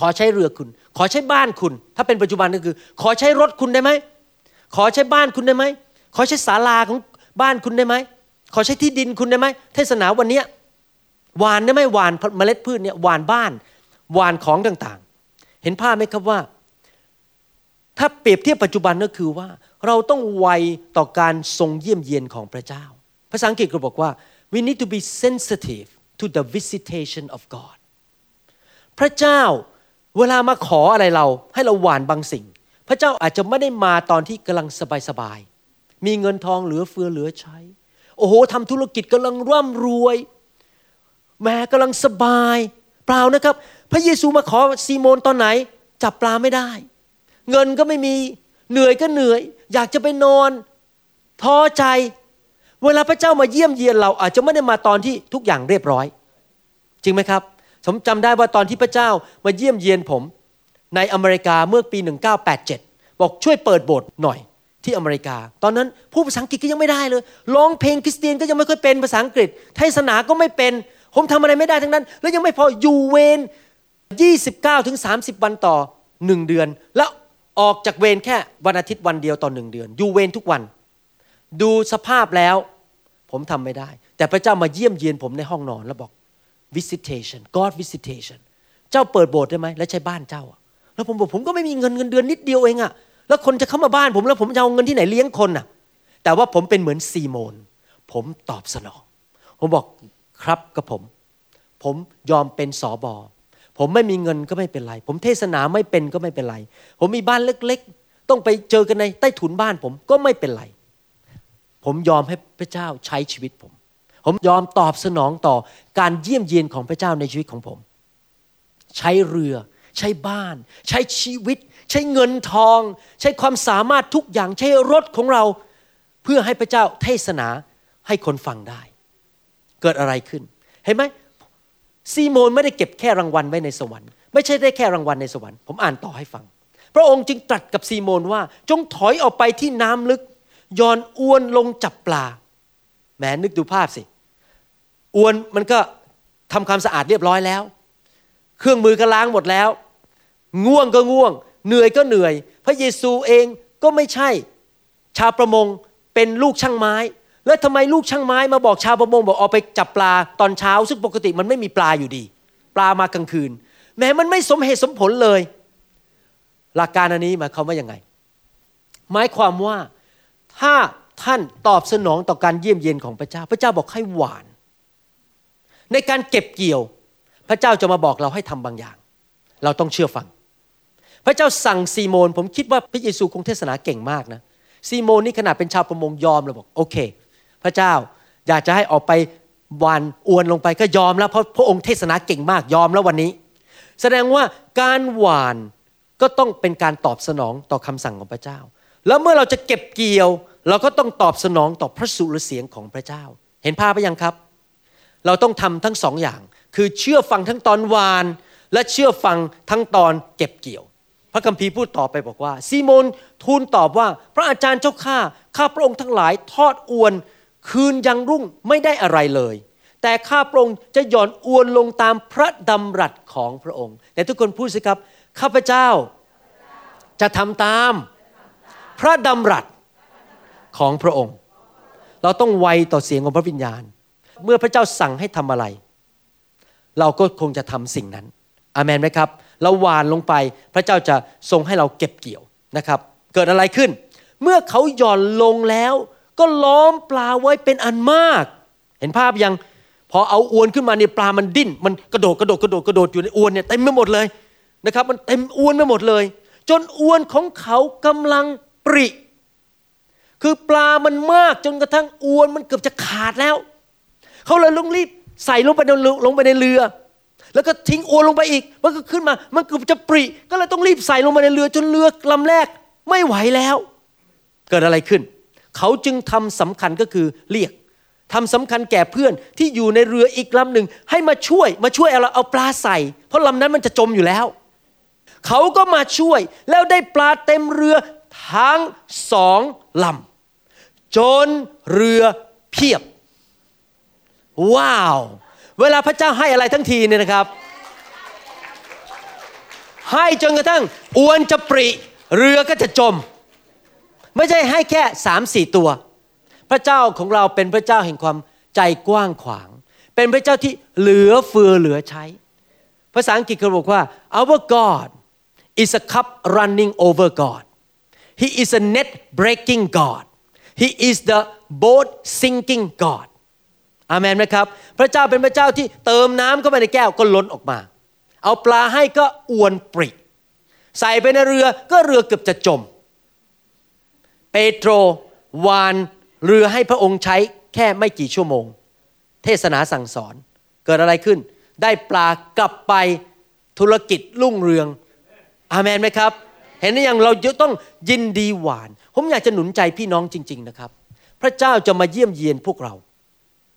ขอใช้เรือคุณ ขอใช้บ้านคุณ ถ้าเป็นปัจจุบันก็คือ ขอใช้รถคุณได้ไหม ขอใช้บ้านคุณได้ไหม ขอใช้ศาลาของบ้านคุณได้ไหม ขอใช้ที่ดินคุณได้ไหม เทศนาวันนี้หวานได้ไหมหวานเมล็ดพืชเนี่ยหวานบ้านหวานของต่างๆ เห็นภาพไหมครับว่า ถ้าเปรียบเทียบปัจจุบันก็คือว่า เราต้องไวต่อการทรงเยี่ยมเยียนของพระเจ้า ภาษาอังกฤษก็บอกว่า we need to be sensitive to the visitation of God พระเจ้าเวลามาขออะไรเราให้เราหวานบางสิ่ง ระเจ้าอาจจะไม่ได้มาตอนที่กำลังสบายๆ มีเงินทองเหลือเฟือเหลือใช้ โอ้โหทำธุรกิจกำลังร่ำรวยแม้กำลังสบาย เปล่านะครับ พระเยซูมาขอซีโมนตอนไหน จับปลาไม่ได้ เงินก็ไม่มีเหนื่อยก็เหนื่อย อยากจะไปนอนท้อใจ เวลาพระเจ้ามาเยี่ยมเยียนเราอาจจะไม่ได้มาตอนที่ทุกอย่างเรียบร้อย จริงไหมครับผมจำได้ว่าตอนที่พระเจ้ามาเยี่ยมเยียนผม ในอเมริกาเมื่อปี 1987 บอกช่วยเปิดโบสถ์หน่อยที่อเมริกา ตอนนั้นผู้ภาษาอังกฤษก็ยังไม่ได้เลยร้องเพลงคริสเตียนก็ยังไม่ค่อยเป็นภาษาอังกฤษ เทศนาก็ไม่เป็น ผมทำอะไรไม่ได้ทั้งนั้น แล้วยังไม่พออยู่เวร29ถึง30 วันต่อหนึ่งเดือน แล้วออกจากเวรแค่วันอาทิตย์วันเดียวต่อหนึ่งเดือน อยู่เวรทุกวัน ดูสภาพแล้ว ผมทำไม่ได้ แต่พระเจ้ามาเยี่ยมเยียนผมในห้องนอนแล้วบอก visitation God visitation เจ้าเปิดโบสถ์ได้ไหมและใช้บ้านเจ้าอะ แล้วผมบอกผมก็ไม่มีเงินเงินเดือนนิดเดียวเองอะแล้วคนจะเข้ามาบ้านผมแล้วผมจะเอาเงินที่ไหนเลี้ยงคนอะแต่ว่าผมเป็นเหมือนซีโมน ผมตอบสนอง ผมบอกครับกับผม ผมยอมเป็นสอบอผมไม่มีเงินก็ไม่เป็นไร ผมเทศนาไม่เป็นก็ไม่เป็นไร ผมมีบ้านเล็กๆ ต้องไปเจอกันในใต้ถุนบ้านผมก็ไม่เป็นไร ผมยอมให้พระเจ้าใช้ชีวิตผม ผมยอมตอบสนองต่อการเยี่ยมเยียนของพระเจ้าในชีวิตของผม ใช้เรือ ใช้บ้าน ใช้ชีวิต ใช้เงินทอง ใช้ความสามารถทุกอย่างใช้รถของเรา เพื่อให้พระเจ้าเทศนาให้คนฟังได้ เกิดอะไรขึ้น เห็นไหมซีโมนไม่ได้เก็บแค่รางวัลไว้ในสวรรค์ไม่ใช่ได้แค่รางวัลในสวรรค์ผมอ่านต่อให้ฟัง พระองค์จึงตรัสกับซีโมนว่า จงถอยออกไปที่น้ำลึกย่อนอวนลงจับปลาแหมนึกดูภาพสิอวนมันก็ทำความสะอาดเรียบร้อยแล้ว เครื่องมือก็ล้างหมดแล้ว ง่วงก็ง่วง เหนื่อยก็เหนื่อย พระเยซูเองก็ไม่ใช่ ชาวประมงเป็นลูกช่างไม้ แล้วทำไมลูกช่างไม้มาบอกชาวประมงบอกออกไปจับปลาตอนเช้า ซึ่งปกติมันไม่มีปลาอยู่ดี ปลามากลางคืน แม้มันไม่สมเหตุสมผลเลย หลักการอันนี้หมายความว่ายังไง หมายความว่าถ้าท่านตอบสนองต่อการเยี่ยมเยียนของพระเจ้า พระเจ้าบอกให้หวาน ในการเก็บเกี่ยว พระเจ้าจะมาบอกเราให้ทำบางอย่าง เราต้องเชื่อฟัง พระเจ้าสั่งซีโมน ผมคิดว่าพระเยซูคงเทศนาเก่งมากนะซีโมนนี่ขนาดเป็นชาวประมงยอมเลยบอกโอเค พระเจ้าอยากจะให้ออกไปวานอวนลงไปก็ยอมแล้วเพราะพระองค์เทศนาเก่งมากยอมแล้ววันนี้ แสดงว่าการหวานก็ต้องเป็นการตอบสนองต่อคำสั่งของพระเจ้า แล้วเมื่อเราจะเก็บเกี่ยว เราก็ต้องตอบสนองต่อพระสุรเสียงของพระเจ้า เห็นภาพไหมยังครับ เราต้องทำทั้งสองอย่าง คือเชื่อฟังทั้งตอนวาน และเชื่อฟังทั้งตอนเก็บเกี่ยว พระคัมภีร์พูดต่อไปบอกว่าซีโมนทูลตอบว่า พระอาจารย์เจ้าข้าข้าพระองค์ทั้งหลายทอดอวน คืนยังรุ่งไม่ได้อะไรเลย แต่ข้าพระองค์จะหย่อนอวนลงตามพระดำรัสของพระองค์ แต่ทุกคนพูดสิครับ ข้าพเจ้าจะทำตาม พระดำรัสของพระองค์ เราต้องไวต่อเสียงของพระวิญญาณ เมื่อพระเจ้าสั่งให้ทำอะไร เราก็คงจะทำสิ่งนั้น อามนไหมครับ เราหวานลงไป พระเจ้าจะทรงให้เราเก็บเกี่ยวนะครับ เกิดอะไรขึ้น เมื่อเขาหย่อนลงแล้ว ก็ล้อมปลาไว้เป็นอันมาก เห็นภาพยังพอเอาอวนขึ้นมาเนี่ยปลามันดิ้น มันกระโดดกระโดดกระโดดกระโดดอยู่ในอวนเนี่ยเต็มไปหมดเลยนะครับ มันเต็มอวนไปหมดเลย จนอวนของเขากำลังปริ คือปลามันมากจนกระทั่งอวนมันเกือบจะขาดแล้ว เขาเลยลงรีบใส่ลงไปในลงไปในเรือ แล้วก็ทิ้งอวนลงไปอีก มันก็ขึ้นมา มันเกือบจะปริ ก็เลยต้องรีบใส่ลงไปในเรือจนเรือลำแรก ไม่ไหวแล้ว เกิดอะไรขึ้น เขาจึงทำสำคัญก็คือเรียกทำสำคัญแก่เพื่อนที่อยู่ในเรืออีกลำหนึ่งให้มาช่วยมาช่วยเอาเอาปลาใส่ เพราะลำนั้นมันจะจมอยู่แล้ว เขาก็มาช่วยแล้วได้ปลาเต็มเรือทั้งสองลำจนเรือเพียบ ว้าว เวลาพระเจ้าให้อะไรทั้งทีเนี่ยนะครับ ให้จนกระทั่งอวนจะปริเรือก็จะจม ไม่ใช่ให้แค่สามสี่ตัว พระเจ้าของเราเป็นพระเจ้าแห่งความใจกว้างขวาง เป็นพระเจ้าที่เหลือเฟือเหลือใช้ ภาษาอังกฤษเขาบอกว่า our God is a cup running over God He is a net breaking God He is the boat sinking God อาเมนไหมครับ พระเจ้าเป็นพระเจ้าที่เติมน้ำเข้าไปในแก้วก็ล้นออกมา เอาปลาให้ก็อวนปริใส่ไปในเรือก็เรือเกือบจะจม เปโตรวานเรือให้พระองค์ใช้แค่ไม่กี่ชั่วโมง เทศนาสั่งสอนเกิดอะไรขึ้น ได้ปลากลับไปธุรกิจรุ่งเรือง อาเมนไหมครับ เห็นหรือยังเราจะต้องยินดีหวาน ผมอยากจะหนุนใจพี่น้องจริง ๆนะครับ พระเจ้าจะมาเยี่ยมเยียนพวกเรา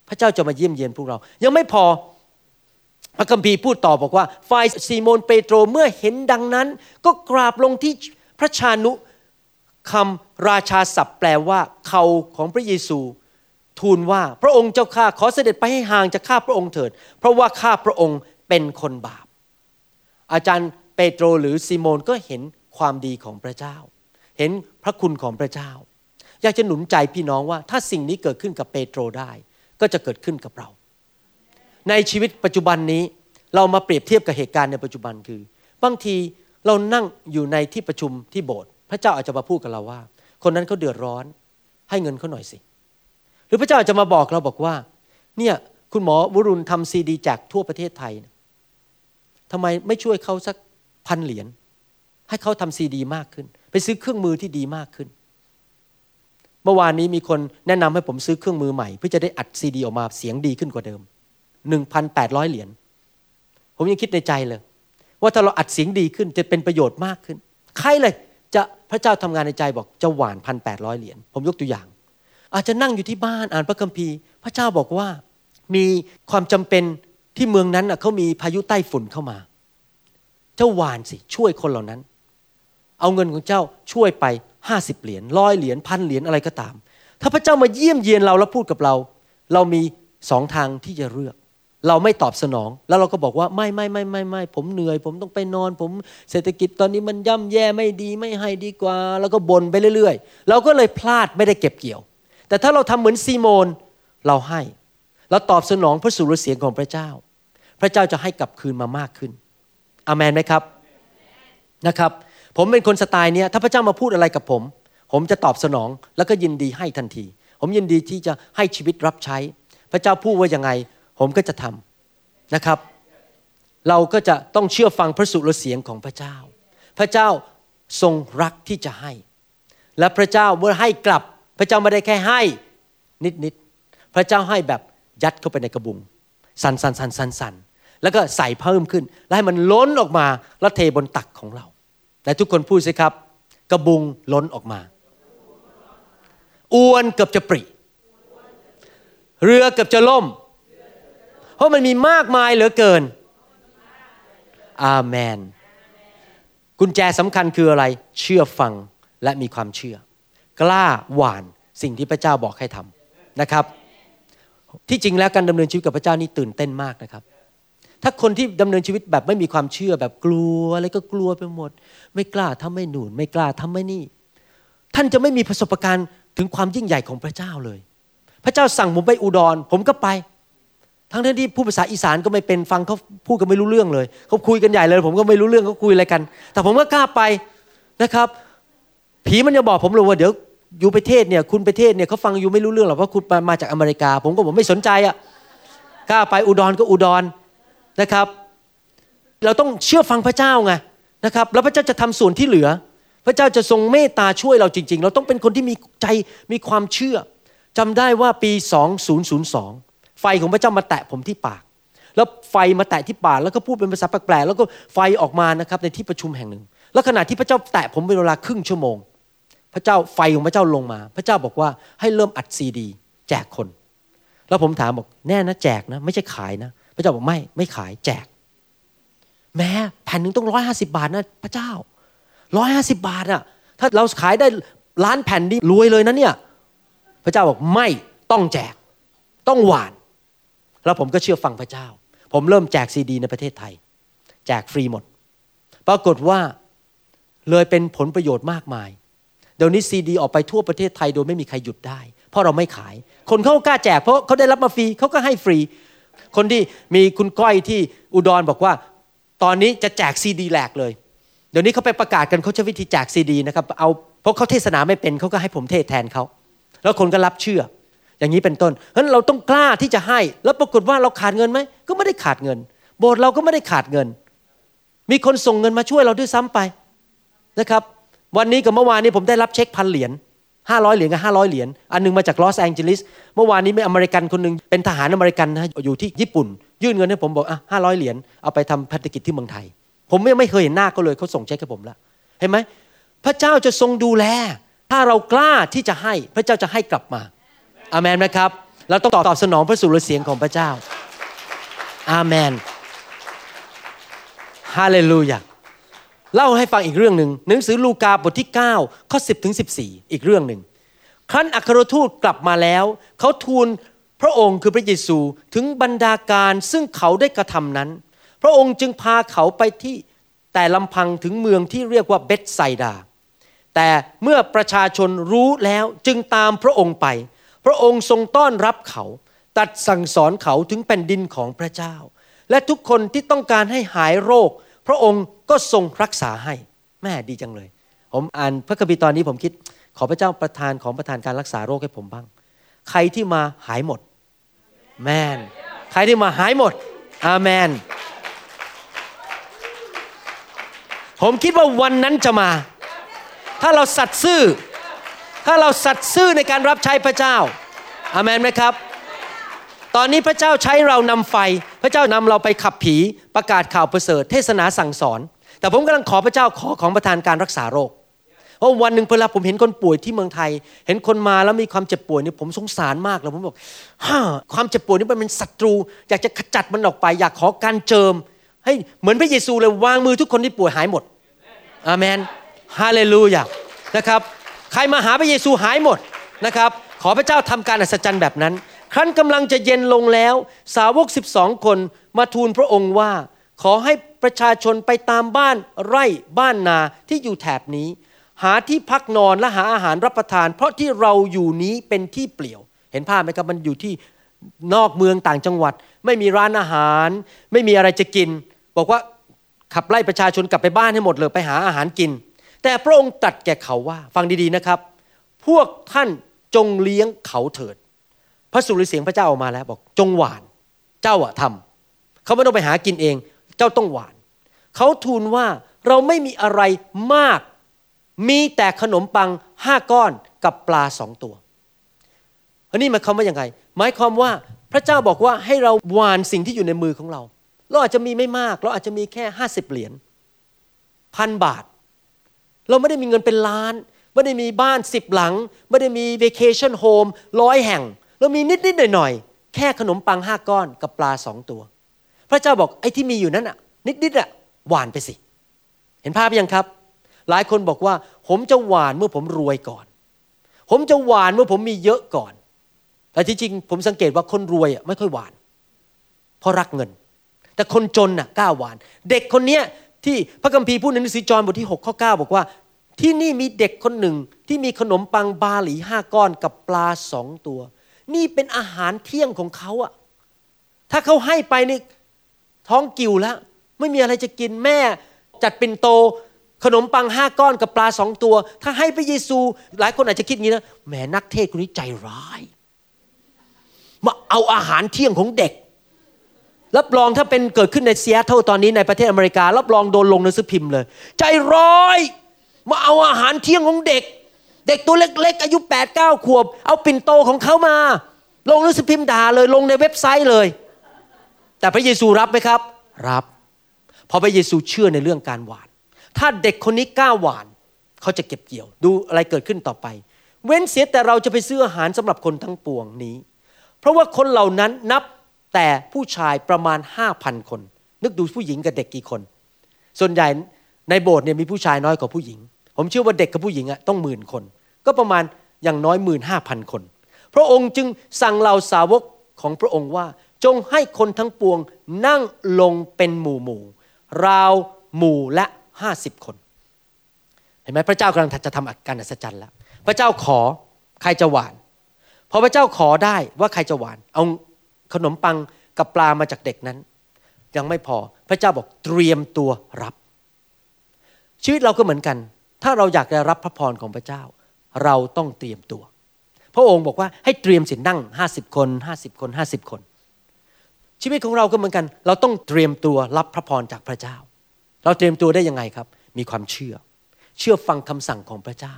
พระเจ้าจะมาเยี่ยมเยียนพวกเรา ยังไม่พอพระคัมภีร์พูดต่อบอกว่าฝ่ายซีโมนเปโตรเมื่อเห็นดังนั้น ก็กราบลงที่พระชานุคำราชาศัพท์แปลว่าเขาของพระเยซูทูลว่าพระองค์เจ้าข้าขอเสด็จไปให้ห่างจากข้าพระองค์เถิด เพราะว่าข้าพระองค์เป็นคนบาป อาจารย์เปโตรหรือซีโมนก็เห็นความดีของพระเจ้า เห็นพระคุณของพระเจ้า อยากจะหนุนใจพี่น้องว่าถ้าสิ่งนี้เกิดขึ้นกับเปโตรได้ ก็จะเกิดขึ้นกับเรา ในชีวิตปัจจุบันนี้เรามาเปรียบเทียบกับเหตุการณ์ในปัจจุบันคือ บางทีเรานั่งอยู่ในที่ประชุมที่โบสถ์พระเจ้าอาจจะมาพูดกับเราว่า คนนั้นเขาเดือดร้อน ให้เงินเขาหน่อยสิ หรือพระเจ้าอาจจะมาบอกเราบอกว่า เนี่ยคุณหมอวรุณทำซีดีแจกทั่วประเทศไทยทำไมไม่ช่วยเขาสักพันเหรียญให้เขาทำซีดีมากขึ้น ไปซื้อเครื่องมือที่ดีมากขึ้น เมื่อวานนี้มีคนแนะนำให้ผมซื้อเครื่องมือใหม่ เพื่อจะได้อัดซีดีออกมาเสียงดีขึ้นกว่าเดิม 1,800 เหรียญ ผมยังคิดในใจเลย ว่าถ้าเราอัดเสียงดีขึ้นจะเป็นประโยชน์มากขึ้น ใครเลยจะพระเจ้าทำงานในใจบอกจะหวานพันแปดร้อยเหรียญผมยกตัวอย่าง อาจจะนั่งอยู่ที่บ้านอ่านพระคัมภีร์ พระเจ้าบอกว่ามีความจำเป็นที่เมืองนั้นเขามีพายุใต้ฝุ่นเข้ามาเจ้าหวานสิช่วยคนเหล่านั้น เอาเงินของเจ้าช่วยไป ห้าสิบเหรียญร้อยเหรียญพันเหรียญอะไรก็ตาม ถ้าพระเจ้ามาเยี่ยมเยียนเราแล้วพูดกับเรา เรามีสองทางที่จะเลือก เราไม่ตอบสนอง แล้วเราก็บอกว่าไม่ไม่ไม่ไม่ไม่ผมเหนื่อย ผมต้องไปนอน ผมเศรษฐกิจตอนนี้มันย่ำแย่ไม่ดีไม่ให้ดีกว่า แล้วก็บ่นไปเรื่อยๆ เราก็เลยพลาดไม่ได้เก็บเกี่ยว แต่ถ้าเราทำเหมือนซีโมนเราให้ เราตอบสนองพระสุรเสียงของพระเจ้า พระเจ้าจะให้กลับคืนมามากขึ้นอามนไหมครับนะครับ ผมเป็นคนสไตล์เนี้ยถ้าพระเจ้ามาพูดอะไรกับผม ผมจะตอบสนองแล้วก็ยินดีให้ทันที ผมยินดีที่จะให้ชีวิตรับใช้ พระเจ้าพูดว่ายังไง ผมก็จะทำนะครับ เราก็จะต้องเชื่อฟังพระสุรเสียงของพระเจ้า พระเจ้าทรงรักที่จะให้ และพระเจ้าเมื่อให้กลับ พระเจ้าไม่ได้แค่ให้นิดๆพระเจ้าให้แบบยัดเข้าไปในกระบุงสันสันสันสันสันแล้วก็ใส่เพิ่มขึ้น แล้วให้มันล้นออกมาแล้วเทบนตักของเรา แต่ทุกคนพูดสิครับ กระบุงล้นออกมาอวนเกือบจะปริ เรือเกือบจะล่ม เพราะมันมีมากมายเหลือเกิน อาเมน กุญแจสำคัญคืออะไร เชื่อฟังและมีความเชื่อ กล้าหวานสิ่งที่พระเจ้าบอกให้ทำนะครับ ที่จริงแล้วการดำเนินชีวิตกับพระเจ้านี่ตื่นเต้นมากนะครับ ถ้าคนที่ดำเนินชีวิตแบบไม่มีความเชื่อแบบกลัวอะไรก็กลัวไปหมด ไม่กล้าทำไม่หนุนไม่กล้าทำไม่นี่ ท่านจะไม่มีประสบการณ์ถึงความยิ่งใหญ่ของพระเจ้าเลย พระเจ้าสั่งผมไปอุดร ผมก็ไป ทั้งที่พูดภาษาอีสานก็ไม่เป็นฟังเขาพูดกันไม่รู้เรื่องเลยเขาคุยกันใหญ่เลย ผมก็ไม่รู้เรื่องเขาคุยอะไรกัน แต่ผมก็กล้าไปนะครับ ผีมันจะบอกผมเลยว่าเดี๋ยวอยู่ประเทศเนี่ยคุณประเทศเนี่ยเขาฟังอยู่ไม่รู้เรื่องหรอกเพราะคุณมาจากอเมริกา ผมก็ผมไม่สนใจอะกล้าไปอุดรก็อุดร นะครับ เราต้องเชื่อฟังพระเจ้าไงนะครับ แล้วพระเจ้าจะทำส่วนที่เหลือ พระเจ้าจะทรงเมตตาช่วยเราจริง ๆ เราต้องเป็นคนที่มีใจมีความเชื่อจำได้ว่าปี 2002 ไฟของพระเจ้ามาแตะผมที่ปาก แล้วไฟมาแตะที่ปากแล้วก็พูดเป็นภาษาแปลกๆแล้วก็ไฟออกมานะครับในที่ประชุมแห่งหนึ่ง แล้วขณะที่พระเจ้าแตะผมเป็นเวลาครึ่งชั่วโมง พระเจ้าไฟของพระเจ้าลงมา พระเจ้าบอกว่าให้เริ่มอัดซีดี แจกคน แล้วผมถามบอกแน่นะแจกนะ ไม่ใช่ขายนะ พระเจ้าบอกไม่ไม่ขายแจก แม้แผ่นหนึ่งต้องร้อยห้าสิบาทนะพระเจ้าร้อยห้าสิบาทอะถ้าเราขายได้ล้านแผ่นนี่รวยเลยนะเนี่ย พระเจ้าบอกไม่ต้องแจก ต้องหวาน แล้วผมก็เชื่อฟังพระเจ้า ผมเริ่มแจกซีดี ในประเทศไทย แจกฟรีหมด ปรากฏว่าเลยเป็นผลประโยชน์มากมาย เดี๋ยวนี้ซีดี ออกไปทั่วประเทศไทยโดยไม่มีใครหยุดได้ เพราะเราไม่ขาย คนเขากล้าแจกเพราะเขาได้รับมาฟรีเขาก็ให้ฟรี คนที่มีคุณก้อยที่อุดรบอกว่า ตอนนี้จะแจกซีดีแหลกเลย เดี๋ยวนี้เขาไปประกาศกันเขาใช้วิธีแจกซีดีนะครับเอาเพราะเขาเทศนาไม่เป็นเขาก็ให้ผมเทศแทนเขาแล้วคนก็รับเชื่อ อย่างนี้เป็นต้นเพราะนั้นเราต้องกล้าที่จะให้ แล้วปรากฏว่าเราขาดเงินไหมก็ไม่ได้ขาดเงิน โบสถ์เราก็ไม่ได้ขาดเงิน มีคนส่งเงินมาช่วยเราด้วยซ้ำไปนะครับ วันนี้กับเมื่อวานนี้ผมได้รับเช็คพันเหรียญ ห้าร้อยเหรียญกับห้าร้อยเหรียญ อันนึงมาจากลอสแองเจลิส เมื่อวานนี้มีอเมริกันคนหนึ่งเป็นทหารอเมริกันนะอยู่ที่ญี่ปุ่น ยื่นเงินให้ผมบอกอะห้าร้อยเหรียญเอาไปทำพันธกิจที่เมืองไทย ผมไม่ไม่เคยเห็นหน้าเขาเลยเขาส่งเช็คให้ผมแล้วเห็นไหมพระเจ้าจะทรงดูแล ถ้าเรากล้าที่จะให้พระเจ้าจะให้กลับมาอาเมนไหมครับ เราต้องตอบสนองพระสุรเสียงของพระเจ้าอาเมนฮาเลลูยา เล่าให้ฟังอีกเรื่องหนึ่งหนังสือลูกาบทที่ 9 ข้อ 10ถึง14 อีกเรื่องหนึ่งครั้นอัครทูตกลับมาแล้ว เขาทูลพระองค์คือพระเยซูถึงบรรดาการซึ่งเขาได้กระทำนั้น พระองค์จึงพาเขาไปที่แต่ลำพังถึงเมืองที่เรียกว่าเบตไซดา แต่เมื่อประชาชนรู้แล้วจึงตามพระองค์ไป พระองค์ทรงต้อนรับเขา ตัดสั่งสอนเขาถึงแผ่นดินของพระเจ้า และทุกคนที่ต้องการให้หายโรค พระองค์ก็ทรงรักษาให้แม่ดีจังเลย ผมอ่านพระคัมภีร์ตอนนี้ผมคิด ขอพระเจ้าประทานของประทานการรักษาโรคให้ผมบ้าง ใครที่มาหายหมด แมน ใครที่มาหายหมด อาเมน ผมคิดว่าวันนั้นจะมา ถ้าเราสัตย์ซื่อ ถ้าเราสัตย์ซื่อในการรับใช้พระเจ้า อาเมนไหมครับ ตอนนี้พระเจ้าใช้เรานำไฟ พระเจ้านำเราไปขับผีประกาศข่าวประเสริฐ เทศนาสั่งสอน แต่ผมกำลังขอพระเจ้าขอของประทานการรักษาโรคเพราะวันหนึ่งเวลาผมเห็นคนป่วยที่เมืองไทย เห็นคนมาแล้วมีความเจ็บป่วยนี่ผมสงสารมากเลยผมบอกฮ่าความเจ็บป่วยนี่มันเป็นศัตรู อยากจะขจัดมันออกไป อยากขอการเจิม ให้เหมือนพระเยซูเลยวางมือทุกคนที่ป่วยหายหมดอาเมนฮาเลลูยานะครับ ใครมาหาพระเยซูหายหมดนะครับ ขอพระเจ้าทำการอัศจรรย์แบบนั้น ครั้นกำลังจะเย็นลงแล้ว สาวก12คนมาทูลพระองค์ว่า ขอให้ประชาชนไปตามบ้านไร่บ้านนาที่อยู่แถบนี้ หาที่พักนอนและหาอาหารรับประทาน เพราะที่เราอยู่นี้เป็นที่เปลี่ยว เห็นภาพไหมครับมันอยู่ที่นอกเมืองต่างจังหวัด ไม่มีร้านอาหาร ไม่มีอะไรจะกิน บอกว่าขับไล่ประชาชนกลับไปบ้านให้หมดเลยไปหาอาหารกิน แต่พระองค์ตรัสแก่เขาว่า ฟังดีๆนะครับ พวกท่านจงเลี้ยงเขาเถิด ระสุรเสียงพระเจ้าออกมาแล้วบอกจงหวาน เจ้าอะทำเขาไม่ต้องไปหากินเอง เจ้าต้องหวาน เขาทูลว่าเราไม่มีอะไรมาก มีแต่ขนมปังห้าก้อนกับปลาสองตัวอันนี้หมายความว่าอย่างไง หมายความว่าพระเจ้าบอกว่าให้เราหวานสิ่งที่อยู่ในมือของเรา เราอาจจะมีไม่มาก เราอาจจะมีแค่ห้าสิบเหรียญพันบาท เราไม่ได้มีเงินเป็นล้าน ไม่ได้มีบ้านสิบหลัง ไม่ได้มีเว c a t i o n home ร้อยแห่ง เรามีนิดๆหน่อยๆแค่ขนมปังห้าก้อนกับปลาสองตัว พระเจ้าบอกไอ้ที่มีอยู่นั้นอะ นิดๆอะหวานไปสิ เห็นภาพยังครับ หลายคนบอกว่า ผมจะหวานเมื่อผมรวยก่อน ผมจะหวานเมื่อผมมีเยอะก่อน แต่ที่จริงผมสังเกตว่าคนรวยอะไม่ค่อยหวาน เพราะรักเงิน แต่คนจนน่ะกล้าหวาน เด็กคนเนี้ยที่พระคัมภีร์พูดในหนังสือจอห์นบทที่6ข้อ9บอกว่าที่นี่มีเด็กคนหนึ่งที่มีขนมปังบาหลีห้าก้อนกับปลาสองตัว นี่เป็นอาหารเที่ยงของเขาอะถ้าเขาให้ไปนี่ท้องกิ่วแล้ว ไม่มีอะไรจะกินแม่จัดเป็นโต ขนมปังห้าก้อนกับปลาสองตัว ถ้าให้พระเยซู หลายคนอาจจะคิดงี้นะแหมนักเทศน์คนนี้ใจร้าย มาเอาอาหารเที่ยงของเด็กรับรองถ้าเป็นเกิดขึ้นในเซีแอตเทิลตอนนี้ในประเทศอเมริกา รับรองโดนลงหนังสือพิมพ์เลย ใจร้าย มาเอาอาหารเที่ยงของเด็ก เด็กตัวเล็กๆ อายุแปดเก้าขวบ เอาปิ่นโตของเขามา ลงหนังสือพิมพ์ด่าเลยลงในเว็บไซต์เลย แต่พระเยซูรับไหมครับ รับเพราะพระเยซูเชื่อในเรื่องการหวาน ถ้าเด็กคนนี้กล้าหวาน เขาจะเก็บเกี่ยว ดูอะไรเกิดขึ้นต่อไป เว้นเสียแต่เราจะไปซื้ออาหารสำหรับคนทั้งปวงนี้ เพราะว่าคนเหล่านั้นนับแต่ผู้ชายประมาณห้าพันคน นึกดูผู้หญิงกับเด็กกี่คน ส่วนใหญ่ในโบสถ์เนี่ยมีผู้ชายน้อยกว่าผู้หญิง ผมเชื่อว่าเด็กกับผู้หญิงอะต้องหมื่นคน ก็ประมาณอย่างน้อยหมื่นห้าพันคน พระองค์จึงสั่งเหล่าสาวกของพระองค์ว่าจงให้คนทั้งปวงนั่งลงเป็นหมู่หมู่ราวหมู่ละห้าสิบคน เห็นไหมพระเจ้ากำลังจะทำการอัศจรรย์แล้วพระเจ้าขอใครจะหวานพอพระเจ้าขอได้ว่าใครจะหวาน เอาขนมปังกับปลามาจากเด็กนั้น ยังไม่พอพระเจ้าบอกเตรียมตัวรับ ชีวิตเราก็เหมือนกัน ถ้าเราอยากจะรับพระพรของพระเจ้า เราต้องเตรียมตัว พระองค์บอกว่าให้เตรียมสินนั่งห้าสิบคนห้าสิบคนห้าสิบคน ชีวิตของเราก็เหมือนกัน เราต้องเตรียมตัวรับพระพรจากพระเจ้า เราเตรียมตัวได้ยังไงครับ มีความเชื่อ เชื่อฟังคำสั่งของพระเจ้า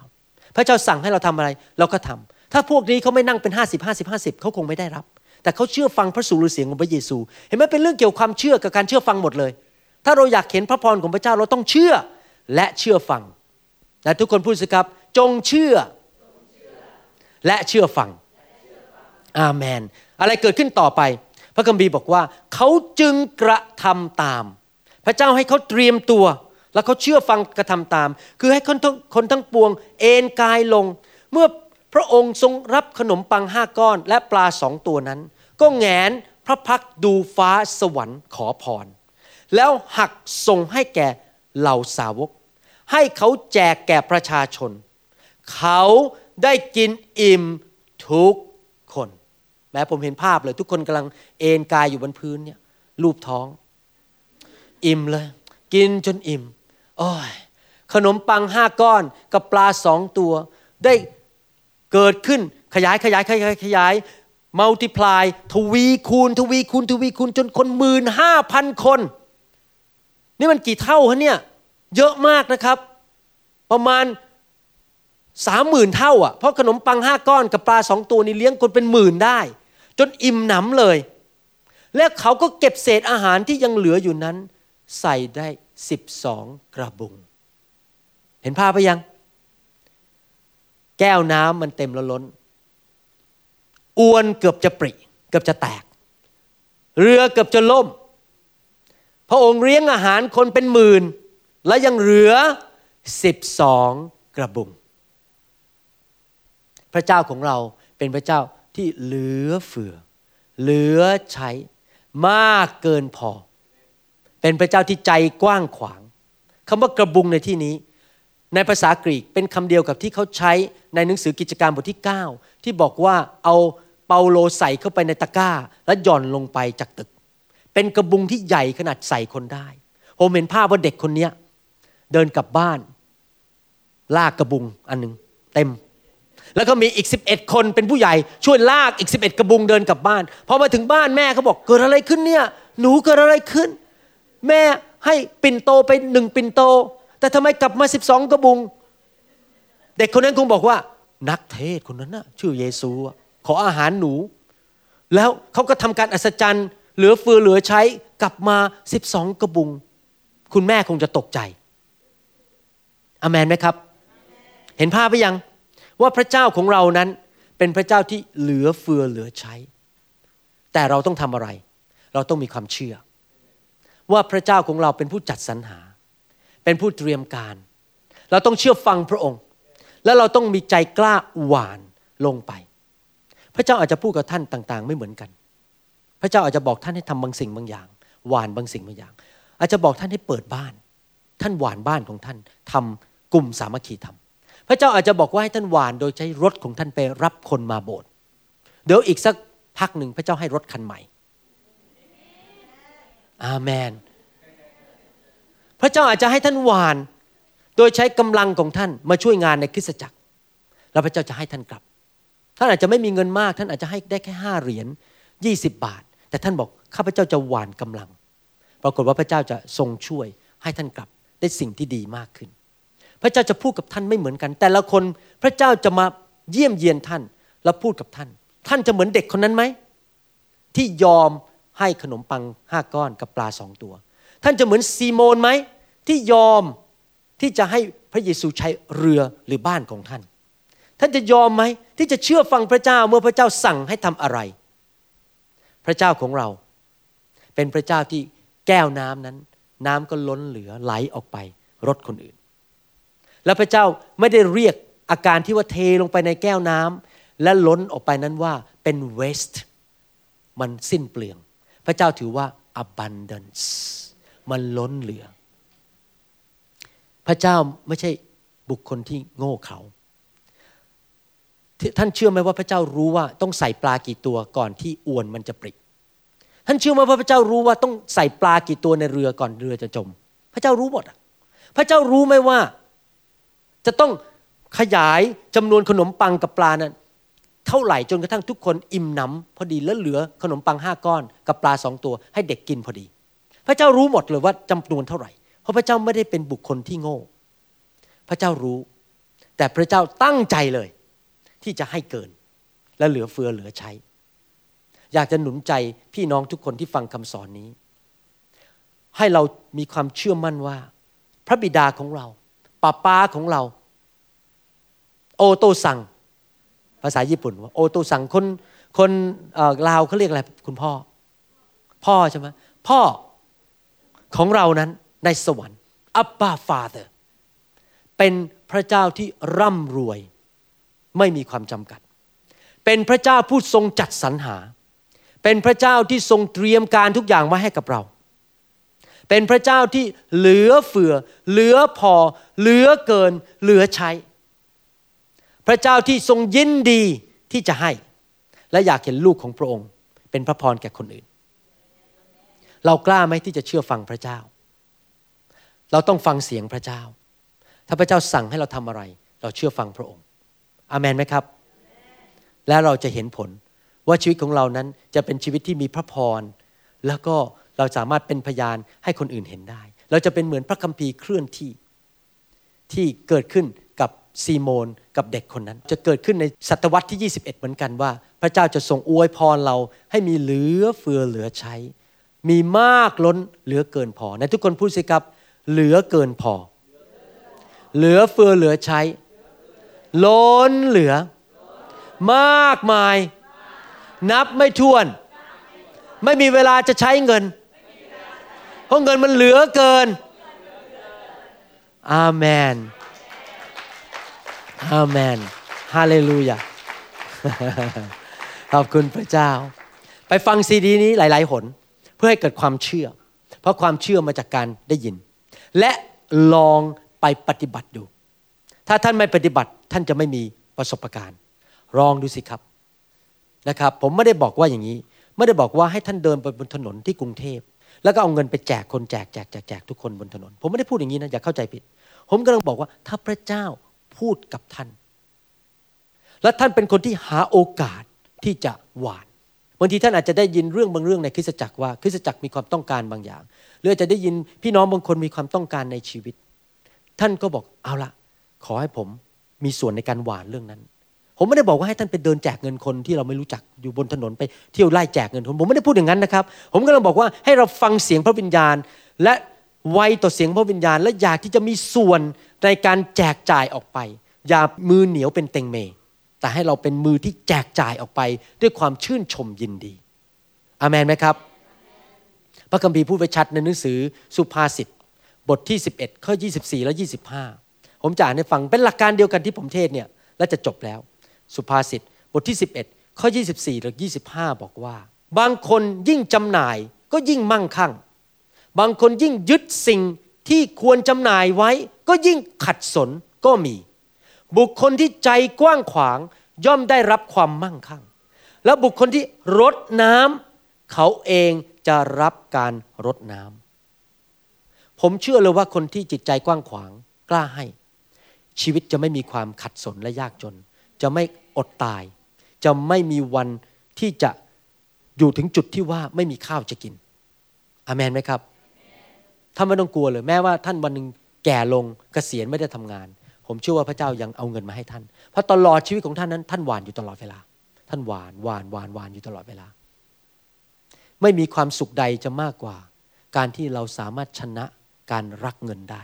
พระเจ้าสั่งให้เราทำอะไร เราก็ทำถ้าพวกนี้เขาไม่นั่งเป็นห้าสิบห้าสิบห้าสิบเขาคงไม่ได้รับ แต่เขาเชื่อฟังพระสุรเสียงของพระเยซู เห็นไหมเป็นเรื่องเกี่ยวกับความเชื่อกับการเชื่อฟังหมดเลย ถ้าเราอยากเห็นพระพรของพระเจ้าเราต้องเชื่อและเชื่อฟังและทุกคนพูดสิครับ จงเชื่อ และเชื่อฟัง อาเมน อะไรเกิดขึ้นต่อไป พระคัมภีร์บอกว่า เขาจึงกระทำตาม พระเจ้าให้เขาเตรียมตัว แล้วเขาเชื่อฟังกระทำตาม คือให้คนทั้งคนทั้งปวง เอนกายลง เมื่อพระองค์ทรงรับขนมปังห้าก้อน และปลาสองตัวนั้น ก็แงนพระพักดูฟ้าสวรรค์ขอพร แล้วหักส่งให้แก่เหล่าสาวก ให้เขาแจกแก่ประชาชน เขาได้กินอิ่มทุกคน แม้ผมเห็นภาพเลย ทุกคนกำลังเอนกายอยู่บนพื้นเนี่ยรูปท้อง อิ่มเลย กินจนอิ่มโอ้ยขนมปังห้าก้อนกับปลาสองตัว ได้เกิดขึ้นขยายขยายขยายขยายมัลติพลายทวีคูณ ทวีคูณ ทวีคูณ จนคนหมื่นห้าพันคน นี่มันกี่เท่าฮะเนี่ย เยอะมากนะครับ ประมาณ สามหมื่นเท่าอะเพราะขนมปังห้าก้อนกับปลาสองตัวนี่เลี้ยงคนเป็นหมื่นได้ จนอิ่มหนำเลย และเขาก็เก็บเศษอาหารที่ยังเหลืออยู่นั้น ใส่ได้สิบสองกระบุง เห็นภาพไปยัง แก้วน้ำมันเต็มแล้วล้นอวนเกือบจะปริ เกือบจะแตก เรือเกือบจะล่ม พระองค์เลี้ยงอาหารคนเป็นหมื่น และยังเหลือสิบสองกระบุง พระเจ้าของเราเป็นพระเจ้าที่เหลือเฟือ เหลือใช้มากเกินพอ เป็นพระเจ้าที่ใจกว้างขวางคำว่ากระบุงในที่นี้ ในภาษากรีกเป็นคำเดียวกับที่เขาใช้ในหนังสือกิจการบทที่ 9 ที่บอกว่าเอาเปาโลใส่เข้าไปในตะกร้า แล้วหย่อนลงไปจากตึก เป็นกระบุงที่ใหญ่ขนาดใส่คนได้ผมเห็นภาพว่าเด็กคนเนี้ยเดินกลับบ้าน ลากกระบุงอันหนึ่งเต็ม แล้วก็มีอีก 11 คนเป็นผู้ใหญ่ช่วยลากอีก 11 กระบุงเดินกลับบ้านพอมาถึงบ้านแม่เขาบอกเกิดอะไรขึ้นเนี่ย หนูเกิดอะไรขึ้น แม่ให้ปิ่นโตไปหนึ่งปิ่นโต แต่ทำไมกลับมา 12 กระบุง เด็กคนนั้นคงบอกว่า นักเทศคนนั้นน่ะชื่อเยซูขออาหารหนู แล้วเขาก็ทำการอัศจรรย์ เหลือเฟือเหลือใช้กลับมา 12 กระบุง คุณแม่คงจะตกใจอเมนไหมครับ เห็นภาพไปยัง ว่าพระเจ้าของเรานั้นเป็นพระเจ้าที่เหลือเฟือเหลือใช้ แต่เราต้องทำอะไร เราต้องมีความเชื่อ ว่าพระเจ้าของเราเป็นผู้จัดสรรหา เป็นผู้เตรียมการ เราต้องเชื่อฟังพระองค์ และเราต้องมีใจกล้าหวานลงไป พระเจ้าอาจจะพูดกับท่านต่าง ๆ ไม่เหมือนกัน พระเจ้าอาจจะบอกท่านให้ทำบางสิ่งบางอย่าง หวานบางสิ่งบางอย่าง อาจจะบอกท่านให้เปิดบ้าน ท่านหวานบ้านของท่านทำกลุ่มสามัคคีทำ พระเจ้าอาจจะบอกว่าให้ท่านหวานโดยใช้รถของท่านไปรับคนมาโบสถ์เดี๋ยวอีกสักพักหนึ่งพระเจ้าให้รถคันใหม่ อาเมน พระเจ้าอาจจะให้ท่านหวาน โดยใช้กำลังของท่านมาช่วยงานในคริสตจักร แล้วพระเจ้าจะให้ท่านกลับ ท่านอาจจะไม่มีเงินมาก ท่านอาจจะให้ได้แค่ห้าเหรียญยี่สิบบาท แต่ท่านบอกข้าพเจ้าจะหวานกำลัง ปรากฏว่าพระเจ้าจะทรงช่วยให้ท่านกลับได้สิ่งที่ดีมากขึ้น พระเจ้าจะพูดกับท่านไม่เหมือนกัน แต่ละคนพระเจ้าจะมาเยี่ยมเยียนท่านแล้วพูดกับท่าน ท่านจะเหมือนเด็กคนนั้นไหมที่ยอมให้ขนมปังห้าก้อนกับปลาสองตัว ท่านจะเหมือนซีโมนไหมที่ยอมที่จะให้พระเยซูใช้เรือหรือบ้านของท่าน ท่านจะยอมไหมที่จะเชื่อฟังพระเจ้าเมื่อพระเจ้าสั่งให้ทำอะไร พระเจ้าของเรา เป็นพระเจ้าที่แก้วน้ำนั้น น้ำก็ล้นเหลือไหลออกไปรถคนอื่น แล้วพระเจ้าไม่ได้เรียกอาการที่ว่าเทลงไปในแก้วน้ำและล้นออกไปนั้นว่าเป็น waste มันสิ้นเปลือง พระเจ้าถือว่า abundance มันล้นเหลือ พระเจ้าไม่ใช่บุคคลที่โง่เขาท่านเชื่อไหมว่าพระเจ้ารู้ว่าต้องใส่ปลากี่ตัวก่อนที่อวนมันจะปริท่านเชื่อไหมว่าพระเจ้ารู้ว่าต้องใส่ปลากี่ตัวในเรือก่อนเรือจะจม พระเจ้ารู้หมดพระเจ้ารู้ไหมว่า จะต้องขยายจำนวนขนมปังกับปลานั้น เท่าไหร่จนกระทั่งทุกคนอิ่มหนำพอดีแล้วเหลือขนมปังห้าก้อน กับปลาสองตัว ให้เด็กกินพอดี พระเจ้ารู้หมดเลยว่าจำนวนเท่าไหร่ เพราะพระเจ้าไม่ได้เป็นบุคคลที่โง่ พระเจ้ารู้ แต่พระเจ้าตั้งใจเลย ที่จะให้เกิน และเหลือเฟือเหลือใช้ อยากจะหนุนใจพี่น้องทุกคนที่ฟังคำสอนนี้ ให้เรามีความเชื่อมั่นว่า พระบิดาของเรา ป้าป้าของเรา โอโตซัง ภาษาญี่ปุ่นว่าโอโตซังคนคนลาวเขาเรียกอะไรคุณพ่อ พ่อใช่ไหมพ่อของเรานั้นในสวรรค์ Abba Father เป็นพระเจ้าที่ร่ำรวย ไม่มีความจำกัด เป็นพระเจ้าผู้ทรงจัดสรรหา เป็นพระเจ้าที่ทรงเตรียมการทุกอย่างไว้ให้กับเรา เป็นพระเจ้าที่เหลือเฟือ เหลือพอ เหลือเกิน เหลือใช้ พระเจ้าที่ทรงยินดีที่จะให้ และอยากเห็นลูกของพระองค์ เป็นพระพรแก่คนอื่น เรากล้าไหมที่จะเชื่อฟังพระเจ้า เราต้องฟังเสียงพระเจ้า ถ้าพระเจ้าสั่งให้เราทำอะไร เราเชื่อฟังพระองค์ อามันไหมครับ และเราจะเห็นผลว่าชีวิตของเรานั้นจะเป็นชีวิตที่มีพระพรแล้วก็ เราสามารถเป็นพยานให้คนอื่นเห็นได้ เราจะเป็นเหมือนพระคัมภีร์เคลื่อนที่ที่เกิดขึ้นกับซีโมนกับเด็กคนนั้น จะเกิดขึ้นในศตวรรษที่ 21 เหมือนกันว่า พระเจ้าจะทรงอวยพรเราให้มีเหลือเฟือเหลือใช้ มีมากล้นเหลือเกินพอในทุกคนพูดสิครับ เหลือเกินพอ เหลือเฟือเหลือใช้ ล้นเหลือ มากมาย นับไม่ถ้วน ไม่มีเวลาจะใช้เงิน เพราะเงินมันเหลือเกิน อาเมน อาเมน ฮาเลลูยา ขอบคุณพระเจ้า ไปฟังซีดีนี้หลาย ๆ หน เพื่อให้เกิดความเชื่อ เพราะความเชื่อมาจากการได้ยิน และลองไปปฏิบัติดู ถ้าท่านไม่ปฏิบัติท่านจะไม่มีประสบการณ์ลองดูสิครับนะครับ ผมไม่ได้บอกว่าอย่างนี้ ไม่ได้บอกว่าให้ท่านเดินไปบนถนนที่กรุงเทพ แล้วก็เอาเงินไปแจกคนแจกแจกแจกแจกทุกคนบนถนน ผมไม่ได้พูดอย่างนี้นะอย่าเข้าใจผิด ผมกำลังบอกว่าถ้าพระเจ้าพูดกับท่าน และท่านเป็นคนที่หาโอกาสที่จะหวานบางทีท่านอาจจะได้ยินเรื่องบางเรื่องในคริสตจักรว่าคริสตจักรมีความต้องการบางอย่าง หรืออาจจะได้ยินพี่น้องบางคนมีความต้องการในชีวิต ท่านก็บอกเอาละขอให้ผมมีส่วนในการหวานเรื่องนั้น ผมไม่ได้บอกว่าให้ท่านไปเดินแจกเงินคนที่เราไม่รู้จักอยู่บนถนนไปเที่ยวไล่แจกเงินคนผมไม่ได้พูดอย่างนั้นนะครับ ผมกำลังบอกว่าให้เราฟังเสียงพระวิญญาณ และไวต่อเสียงพระวิญญาณ และอยากที่จะมีส่วนในการแจกจ่ายออกไป อย่ามือเหนียวเป็นเต็งเม แต่ให้เราเป็นมือที่แจกจ่ายออกไป ด้วยความชื่นชมยินดีอามันไหมครับ พระคัมภีร์พูดไว้ชัดในหนังสือสุภาษิตบทที่ 11 ข้อ 24 และ 25 ผมจะอ่านให้ฟังเป็นหลักการเดียวกันที่ผมเทศเนี่ยและจะจบแล้ว สุภาษิตบทที่ 11 ข้อ 24และ25 บอกว่า บางคนยิ่งจำหน่ายก็ยิ่งมั่งคั่ง บางคนยิ่งยึดสิ่งที่ควรจำหน่ายไว้ ก็ยิ่งขัดสนก็มี บุคคลที่ใจกว้างขวางย่อมได้รับความมั่งคั่ง และบุคคลที่รดน้ำเขาเองจะรับการรดน้ำผมเชื่อเลยว่าคนที่จิตใจกว้างขวางกล้าให้ ชีวิตจะไม่มีความขัดสนและยากจน จะไม่อดตาย จะไม่มีวันที่จะอยู่ถึงจุดที่ว่าไม่มีข้าวจะกินอามนไหมครับท่านไม่ต้องกลัวเลยแม้ว่าท่านวันหนึ่งแก่ลงกเกษียณไม่ได้ทำงาน ผมเชื่อว่าพระเจ้ายังเอาเงินมาให้ท่าน เพราะตลอดชีวิตของท่านนั้น ท่านหวานอยู่ตลอดเวลา ท่านหวานหวานหวานหวานอยู่ตลอดเวลา ไม่มีความสุขใดจะมากกว่า การที่เราสามารถชนะการรักเงินได้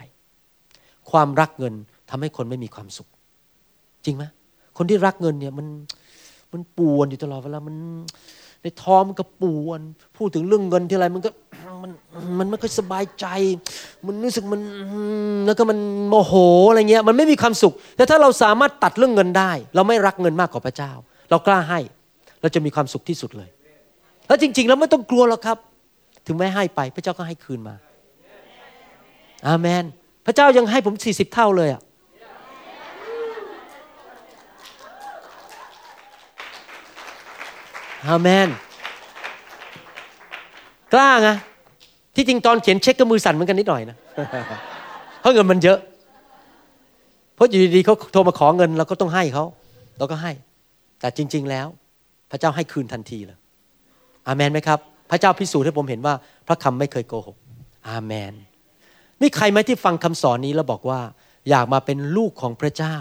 ความรักเงินทำให้คนไม่มีความสุข จริงไหม คนที่รักเงินเนี่ยมันมันปวนอยู่ตลอดเวลามันในท้อมันก็ปวน พูดถึงเรื่องเงินที่ไรมันก็มันมันไม่ค่อยสบายใจ มันรู้สึกมันแล้วก็มันโมโหอะไรเงี้ยมันไม่มีความสุข แต่ถ้าเราสามารถตัดเรื่องเงินได้ เราไม่รักเงินมากกว่าพระเจ้า เรากล้าให้ เราจะมีความสุขที่สุดเลย แล้วจริง ๆ แล้วไม่ต้องกลัวหรอกครับ ถึงแม้ให้ไป พระเจ้าก็ให้คืนมา อาเมน พระเจ้ายังให้ผมสี่สิบเท่าเลยอะ อาเมน กล้าไงที่จริงตอนเขียนเช็คก็มือสั่นเหมือนกันนิดหน่อยนะเพราะเงินมันเยอะ เพราะอยู่ดีๆเขาโทรมาขอเงินเราก็ต้องให้เขาเราก็ให้ แต่จริง ๆแล้ว พระเจ้าให้คืนทันทีเลยอาเมนไหมครับ พระเจ้าพิสูจน์ให้ผมเห็นว่า พระคำไม่เคยโกหก อาเมนมีใครไหมที่ฟังคำสอนนี้แล้วบอกว่า อยากมาเป็นลูกของพระเจ้า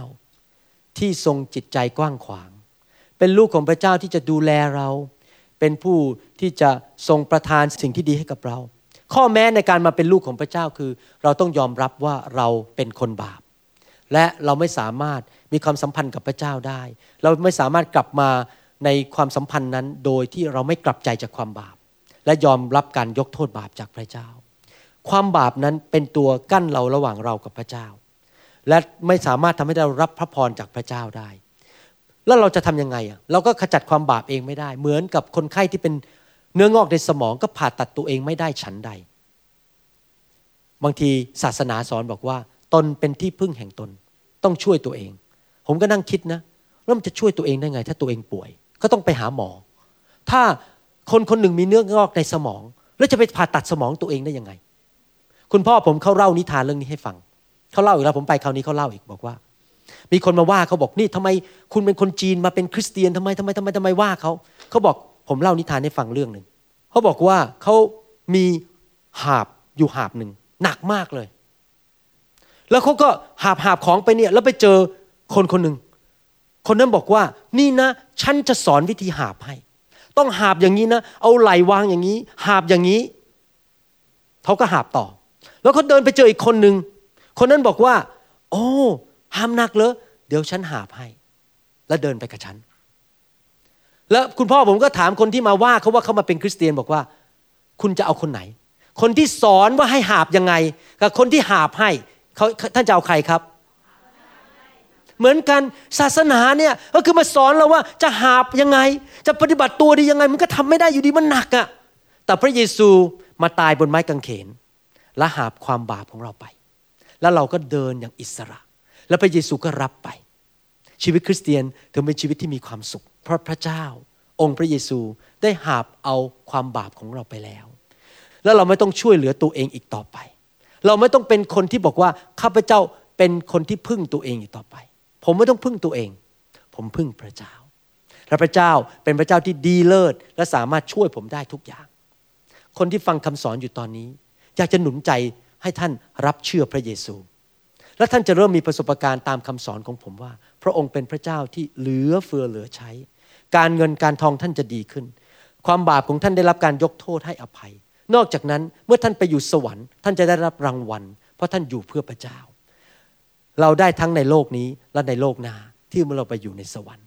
ที่ทรงจิตใจกว้างขวาง เป็นลูกของพระเจ้าที่จะดูแลเรา เป็นผู้ที่จะทรงประทานสิ่งที่ดีให้กับเรา ข้อแม้ในการมาเป็นลูกของพระเจ้าคือ เราต้องยอมรับว่าเราเป็นคนบาป และเราไม่สามารถมีความสัมพันธ์กับพระเจ้าได้ เราไม่สามารถกลับมาในความสัมพันธ์นั้น โดยที่เราไม่กลับใจจากความบาป และยอมรับการยกโทษบาปจากพระเจ้า ความบาปนั้นเป็นตัวกั้นเราระหว่างเรากับพระเจ้า และไม่สามารถทำให้เรารับพระพรจากพระเจ้าได้ แล้วเราจะทํำยังไงอะเราก็ขจัดความบาปเองไม่ได้ เหมือนกับคนไข้ที่เป็นเนื้องอกในสมองก็ผ่าตัดตัวเองไม่ได้ฉันใด บางทีศาสนาสอนบอกว่า ตนเป็นที่พึ่งแห่งตน ต้องช่วยตัวเอง ผมก็นั่งคิดนะแล้วมันจะช่วยตัวเองได้ไง ถ้าตัวเองป่วย ก็ต้องไปหาหมอ ถ้าคนคนหนึ่งมีเนื้องอกในสมอง แล้วจะไปผ่าตัดสมองตัวเองได้ยังไง คุณพ่อผมเขาเล่านิทานเรื่องนี้ให้ฟังเขาเล่าอีกแล้วผมไปคราวนี้เขาเล่าอีกบอกว่า มีคนมาว่าเขาบอกนี่ทำไมคุณเป็นคนจีนมาเป็นคริสเตียนทำไมทำไมทำไมทำไมว่าเขาเขาบอกผมเล่านิทานให้ฟังเรื่องหนึ่งเขาบอกว่าเขามีหาบอยู่หาบหนึ่งหนักมากเลย แล้วเขาก็หาบหาบของไปเนี่ยแล้วไปเจอคนคนหนึ่งคนนั้นบอกว่านี่นะฉันจะสอนวิธีหาบให้ ต้องหาบอย่างนี้นะ เอาไหลวางอย่างนี้ หาบอย่างนี้เขาก็หาบต่อ แล้วเขาเดินไปเจออีกคนหนึ่งคนนั้นบอกว่า โอ้ ห้ามหนักเลยเดี๋ยวฉันหาบให้ แล้วเดินไปกับฉัน แล้วคุณพ่อผมก็ถามคนที่มาว่าเขาว่าเขามาเป็นคริสเตียนบอกว่า คุณจะเอาคนไหน คนที่สอนว่าให้หาบยังไง กับคนที่หาบให้เขาท่านจะเอาใครครับ เหมือนกันศาสนาเนี่ยก็คือมาสอนเราว่าจะหาบยังไง จะปฏิบัติตัวดียังไง มันก็ทำไม่ได้อยู่ดีมันหนักอะ่ะแต่พระเยซูมาตายบนไม้กางเขนและหาบความบาปของเราไป แล้วเราก็เดินอย่างอิสระ แล้วพระเยซูก็รับไป ชีวิตคริสเตียนถึงเป็นชีวิตที่มีความสุข เพราะพระเจ้า องค์พระเยซูได้หาบเอาความบาปของเราไปแล้ว แล้วเราไม่ต้องช่วยเหลือตัวเองอีกต่อไป เราไม่ต้องเป็นคนที่บอกว่าข้าพเจ้าเป็นคนที่พึ่งตัวเองอีกต่อไป ผมไม่ต้องพึ่งตัวเอง ผมพึ่งพระเจ้าและพระเจ้าเป็นพระเจ้าที่ดีเลิศ และสามารถช่วยผมได้ทุกอย่าง คนที่ฟังคำสอนอยู่ตอนนี้ อยากจะหนุนใจให้ท่านรับเชื่อพระเยซู และท่านจะเริ่มมีประสบการณ์ตามคำสอนของผมว่า พระองค์เป็นพระเจ้าที่เหลือเฟือเหลือใช้ การเงินการทองท่านจะดีขึ้น ความบาปของท่านได้รับการยกโทษให้อภัย นอกจากนั้นเมื่อท่านไปอยู่สวรรค์ ท่านจะได้รับรางวัล เพราะท่านอยู่เพื่อพระเจ้า เราได้ทั้งในโลกนี้และในโลกหน้าที่เมื่อเราไปอยู่ในสวรรค์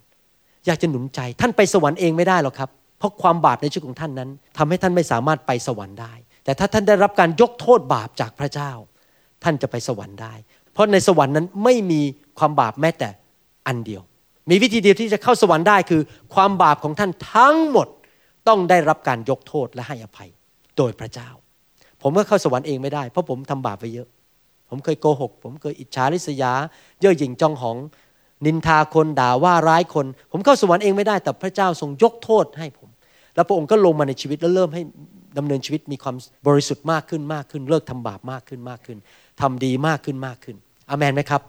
อยากจะหนุนใจท่านไปสวรรค์เองไม่ได้หรอกครับ เพราะความบาปในชีวิตของท่านนั้นทำให้ท่านไม่สามารถไปสวรรค์ได้ แต่ถ้าท่านได้รับการยกโทษบาปจากพระเจ้า ท่านจะไปสวรรค์ได้ เพราะในสวรรค์นั้นไม่มีความบาปแม้แต่อันเดียว มีวิธีเดียวที่จะเข้าสวรรค์ได้คือ ความบาปของท่านทั้งหมดต้องได้รับการยกโทษและให้อภัยโดยพระเจ้า ผมก็เข้าสวรรค์เองไม่ได้ เพราะผมทำบาปไปเยอะ ผมเคยโกหก ผมเคยอิจฉาริษยา เย่อหยิ่งจองหอง นินทาคนด่าว่าร้ายคน ผมเข้าสวรรค์เองไม่ได้ แต่พระเจ้าทรงยกโทษให้ผม แล้วพระองค์ก็ลงมาในชีวิตแล้วเริ่มให้ดำเนินชีวิตมีความบริสุทธิ์มากขึ้นมากขึ้น เลิกทำบาปมากขึ้นมากขึ้นทำดีมากขึ้นมากขึ้น อามนไหมครับ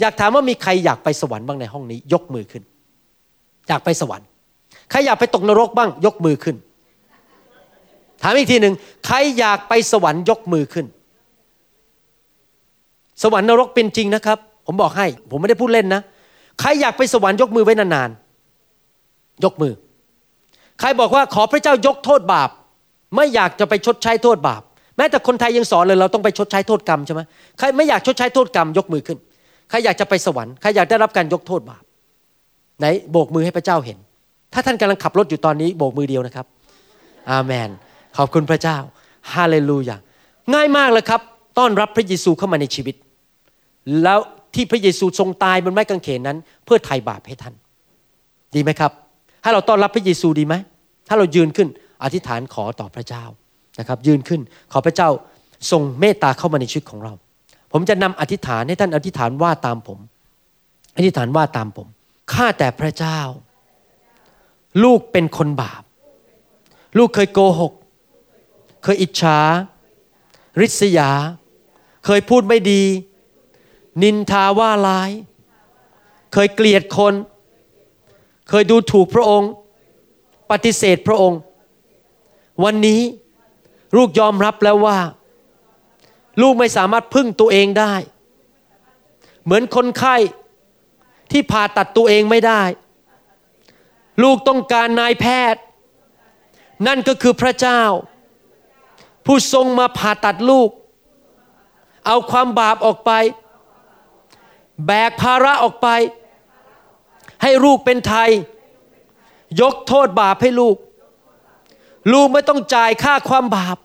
อยากถามว่ามีใครอยากไปสวรรค์บ้างในห้องนี้ ยกมือขึ้น อยากไปสวรรค์ ใครอยากไปตกนรกบ้าง ยกมือขึ้น ถามอีกทีหนึ่งใครอยากไปสวรรค์ยกมือขึ้น สวรรค์นรกเป็นจริงนะครับ ผมบอกให้ ผมไม่ได้พูดเล่นนะ ใครอยากไปสวรรค์ยกมือไว้นานๆ ยกมือ ใครบอกว่าขอพระเจ้ายกโทษบาป ไม่อยากจะไปชดใช้โทษบาป แม้แต่คนไทยยังสอนเลยเราต้องไปชดใช้โทษกรรมใช่ไหมใครไม่อยากชดใช้โทษกรรมยกมือขึ้น ใครอยากจะไปสวรรค์ใครอยากได้รับการยกโทษบาปไหนโบกมือให้พระเจ้าเห็น ถ้าท่านกำลังขับรถอยู่ตอนนี้โบกมือเดียวนะครับ อาเมน ขอบคุณพระเจ้าฮาเลลูยาง่ายมากเลยครับ ต้อนรับพระเยซูเข้ามาในชีวิต แล้วที่พระเยซูทรงตายบนไม้กางเขนนั้น เพื่อไถ่บาปให้ท่าน ดีไหมครับ ให้เราต้อนรับพระเยซูดีไหมถ้าเรายืนขึ้นอธิษฐานขอต่อพระเจ้า นะครับยืนขึ้นขอพระเจ้าทรงเมตตาเข้ามาในชีวิตของเรา ผมจะนำอธิษฐานให้ท่านอธิษฐานว่าตามผม อธิษฐานว่าตามผมข้าแต่พระเจ้า ลูกเป็นคนบาป ลูกเคยโกหก เคยอิจฉาริษยา เคยพูดไม่ดี นินทาว่าร้าย เคยเกลียดคน เคยดูถูกพระองค์ ปฏิเสธพระองค์ วันนี้ ลูกยอมรับแล้วว่า ลูกไม่สามารถพึ่งตัวเองได้ เหมือนคนไข้ที่ผ่าตัดตัวเองไม่ได้ ลูกต้องการนายแพทย์ นั่นก็คือพระเจ้า ผู้ทรงมาผ่าตัดลูก เอาความบาปออกไป แบกภาระออกไป ให้ลูกเป็นไทย ยกโทษบาปให้ลูกลูกไม่ต้องจ่ายค่าความบาป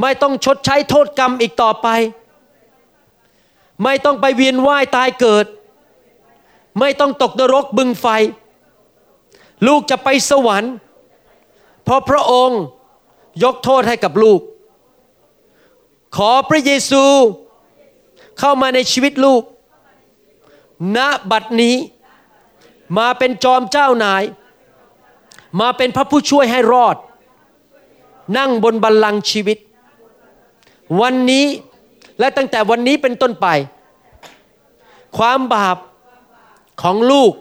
ไม่ต้องชดใช้โทษกรรมอีกต่อไป ไม่ต้องไปเวียนว่ายตายเกิด ไม่ต้องตกนรกบึงไฟ ลูกจะไปสวรรค์ เพราะพระองค์ยกโทษให้กับลูก ขอพระเยซูเข้ามาในชีวิตลูก ณ บัดนี้ มาเป็นจอมเจ้านาย มาเป็นพระผู้ช่วยให้รอด นั่งบนบัลลังก์ชีวิต วันนี้และตั้งแต่วันนี้เป็นต้นไป ความบาปของลูก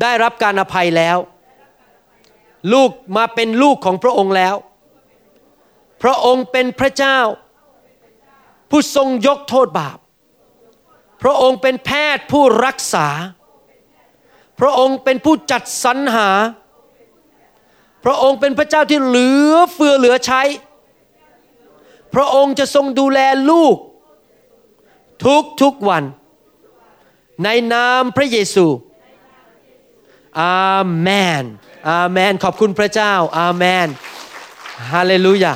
ได้รับการอภัยแล้ว ลูกมาเป็นลูกของพระองค์แล้ว พระองค์เป็นพระเจ้า ผู้ทรงยกโทษบาป พระองค์เป็นแพทย์ผู้รักษา พระองค์เป็นผู้จัดสรรหา พระองค์เป็นพระเจ้าที่เหลือเฟือเหลือใช้ พระองค์จะทรงดูแลลูก ทุกทุกวัน ในนามพระเยซูอาเมนอาเมนขอบคุณพระเจ้า อาเมนฮาเลลูยา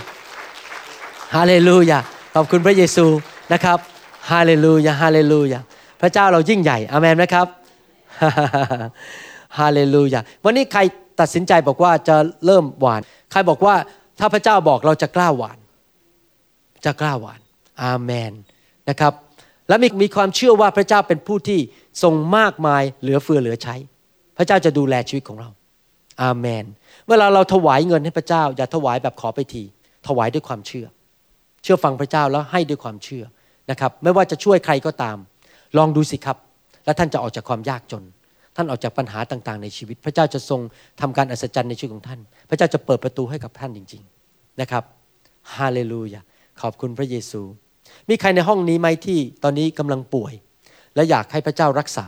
ฮาเลลูยาขอบคุณพระเยซูนะครับฮาเลลูยาฮาเลลูยาพระเจ้าเรายิ่งใหญ่อาเมนไหมครับฮาเลลูยาวันนี้ใครตัดสินใจบอกว่าจะเริ่มหวาน ใครบอกว่าถ้าพระเจ้าบอกเราจะกล้าหวาน จะกล้าหวานอาเมนนะครับ และมีมีความเชื่อว่าพระเจ้าเป็นผู้ที่ทรงมากมายเหลือเฟือเหลือใช้ พระเจ้าจะดูแลชีวิตของเรา อาเมน เวลาเราถวายเงินให้พระเจ้า อย่าถวายแบบขอไปที ถวายด้วยความเชื่อ เชื่อฟังพระเจ้าแล้วให้ด้วยความเชื่อนะครับ ไม่ว่าจะช่วยใครก็ตาม ลองดูสิครับ แล้วท่านจะออกจากความยากจน ท่านออกจากปัญหาต่างๆ ในชีวิต พระเจ้าจะทรงทำการอัศจรรย์ในชีวิตของท่าน พระเจ้าจะเปิดประตูให้กับท่านจริง ๆนะครับฮาเลลูยา ขอบคุณพระเยซู มีใครในห้องนี้ไหมที่ตอนนี้กำลังป่วย และอยากให้พระเจ้ารักษา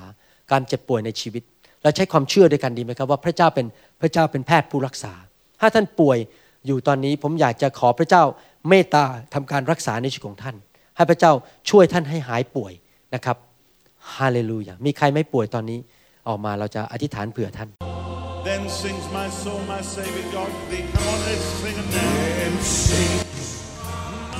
การเจ็บป่วยในชีวิต เราใช้ความเชื่อด้วยกันดีไหมครับว่าพระเจ้าเป็นพระเจ้าเป็นแพทย์ผู้รักษา ถ้าท่านป่วยอยู่ตอนนี้ผมอยากจะขอพระเจ้าเมตตาทำการรักษาในชีวิตของท่าน ให้พระเจ้าช่วยท่านให้หายป่วยนะครับฮาเลลูยามีใครไม่ป่วยตอนนี้ออกมาเราจะอธิษฐานเผื่อท่าน Then sings my soul, my Savior God to thee. Come on, let's sing a name.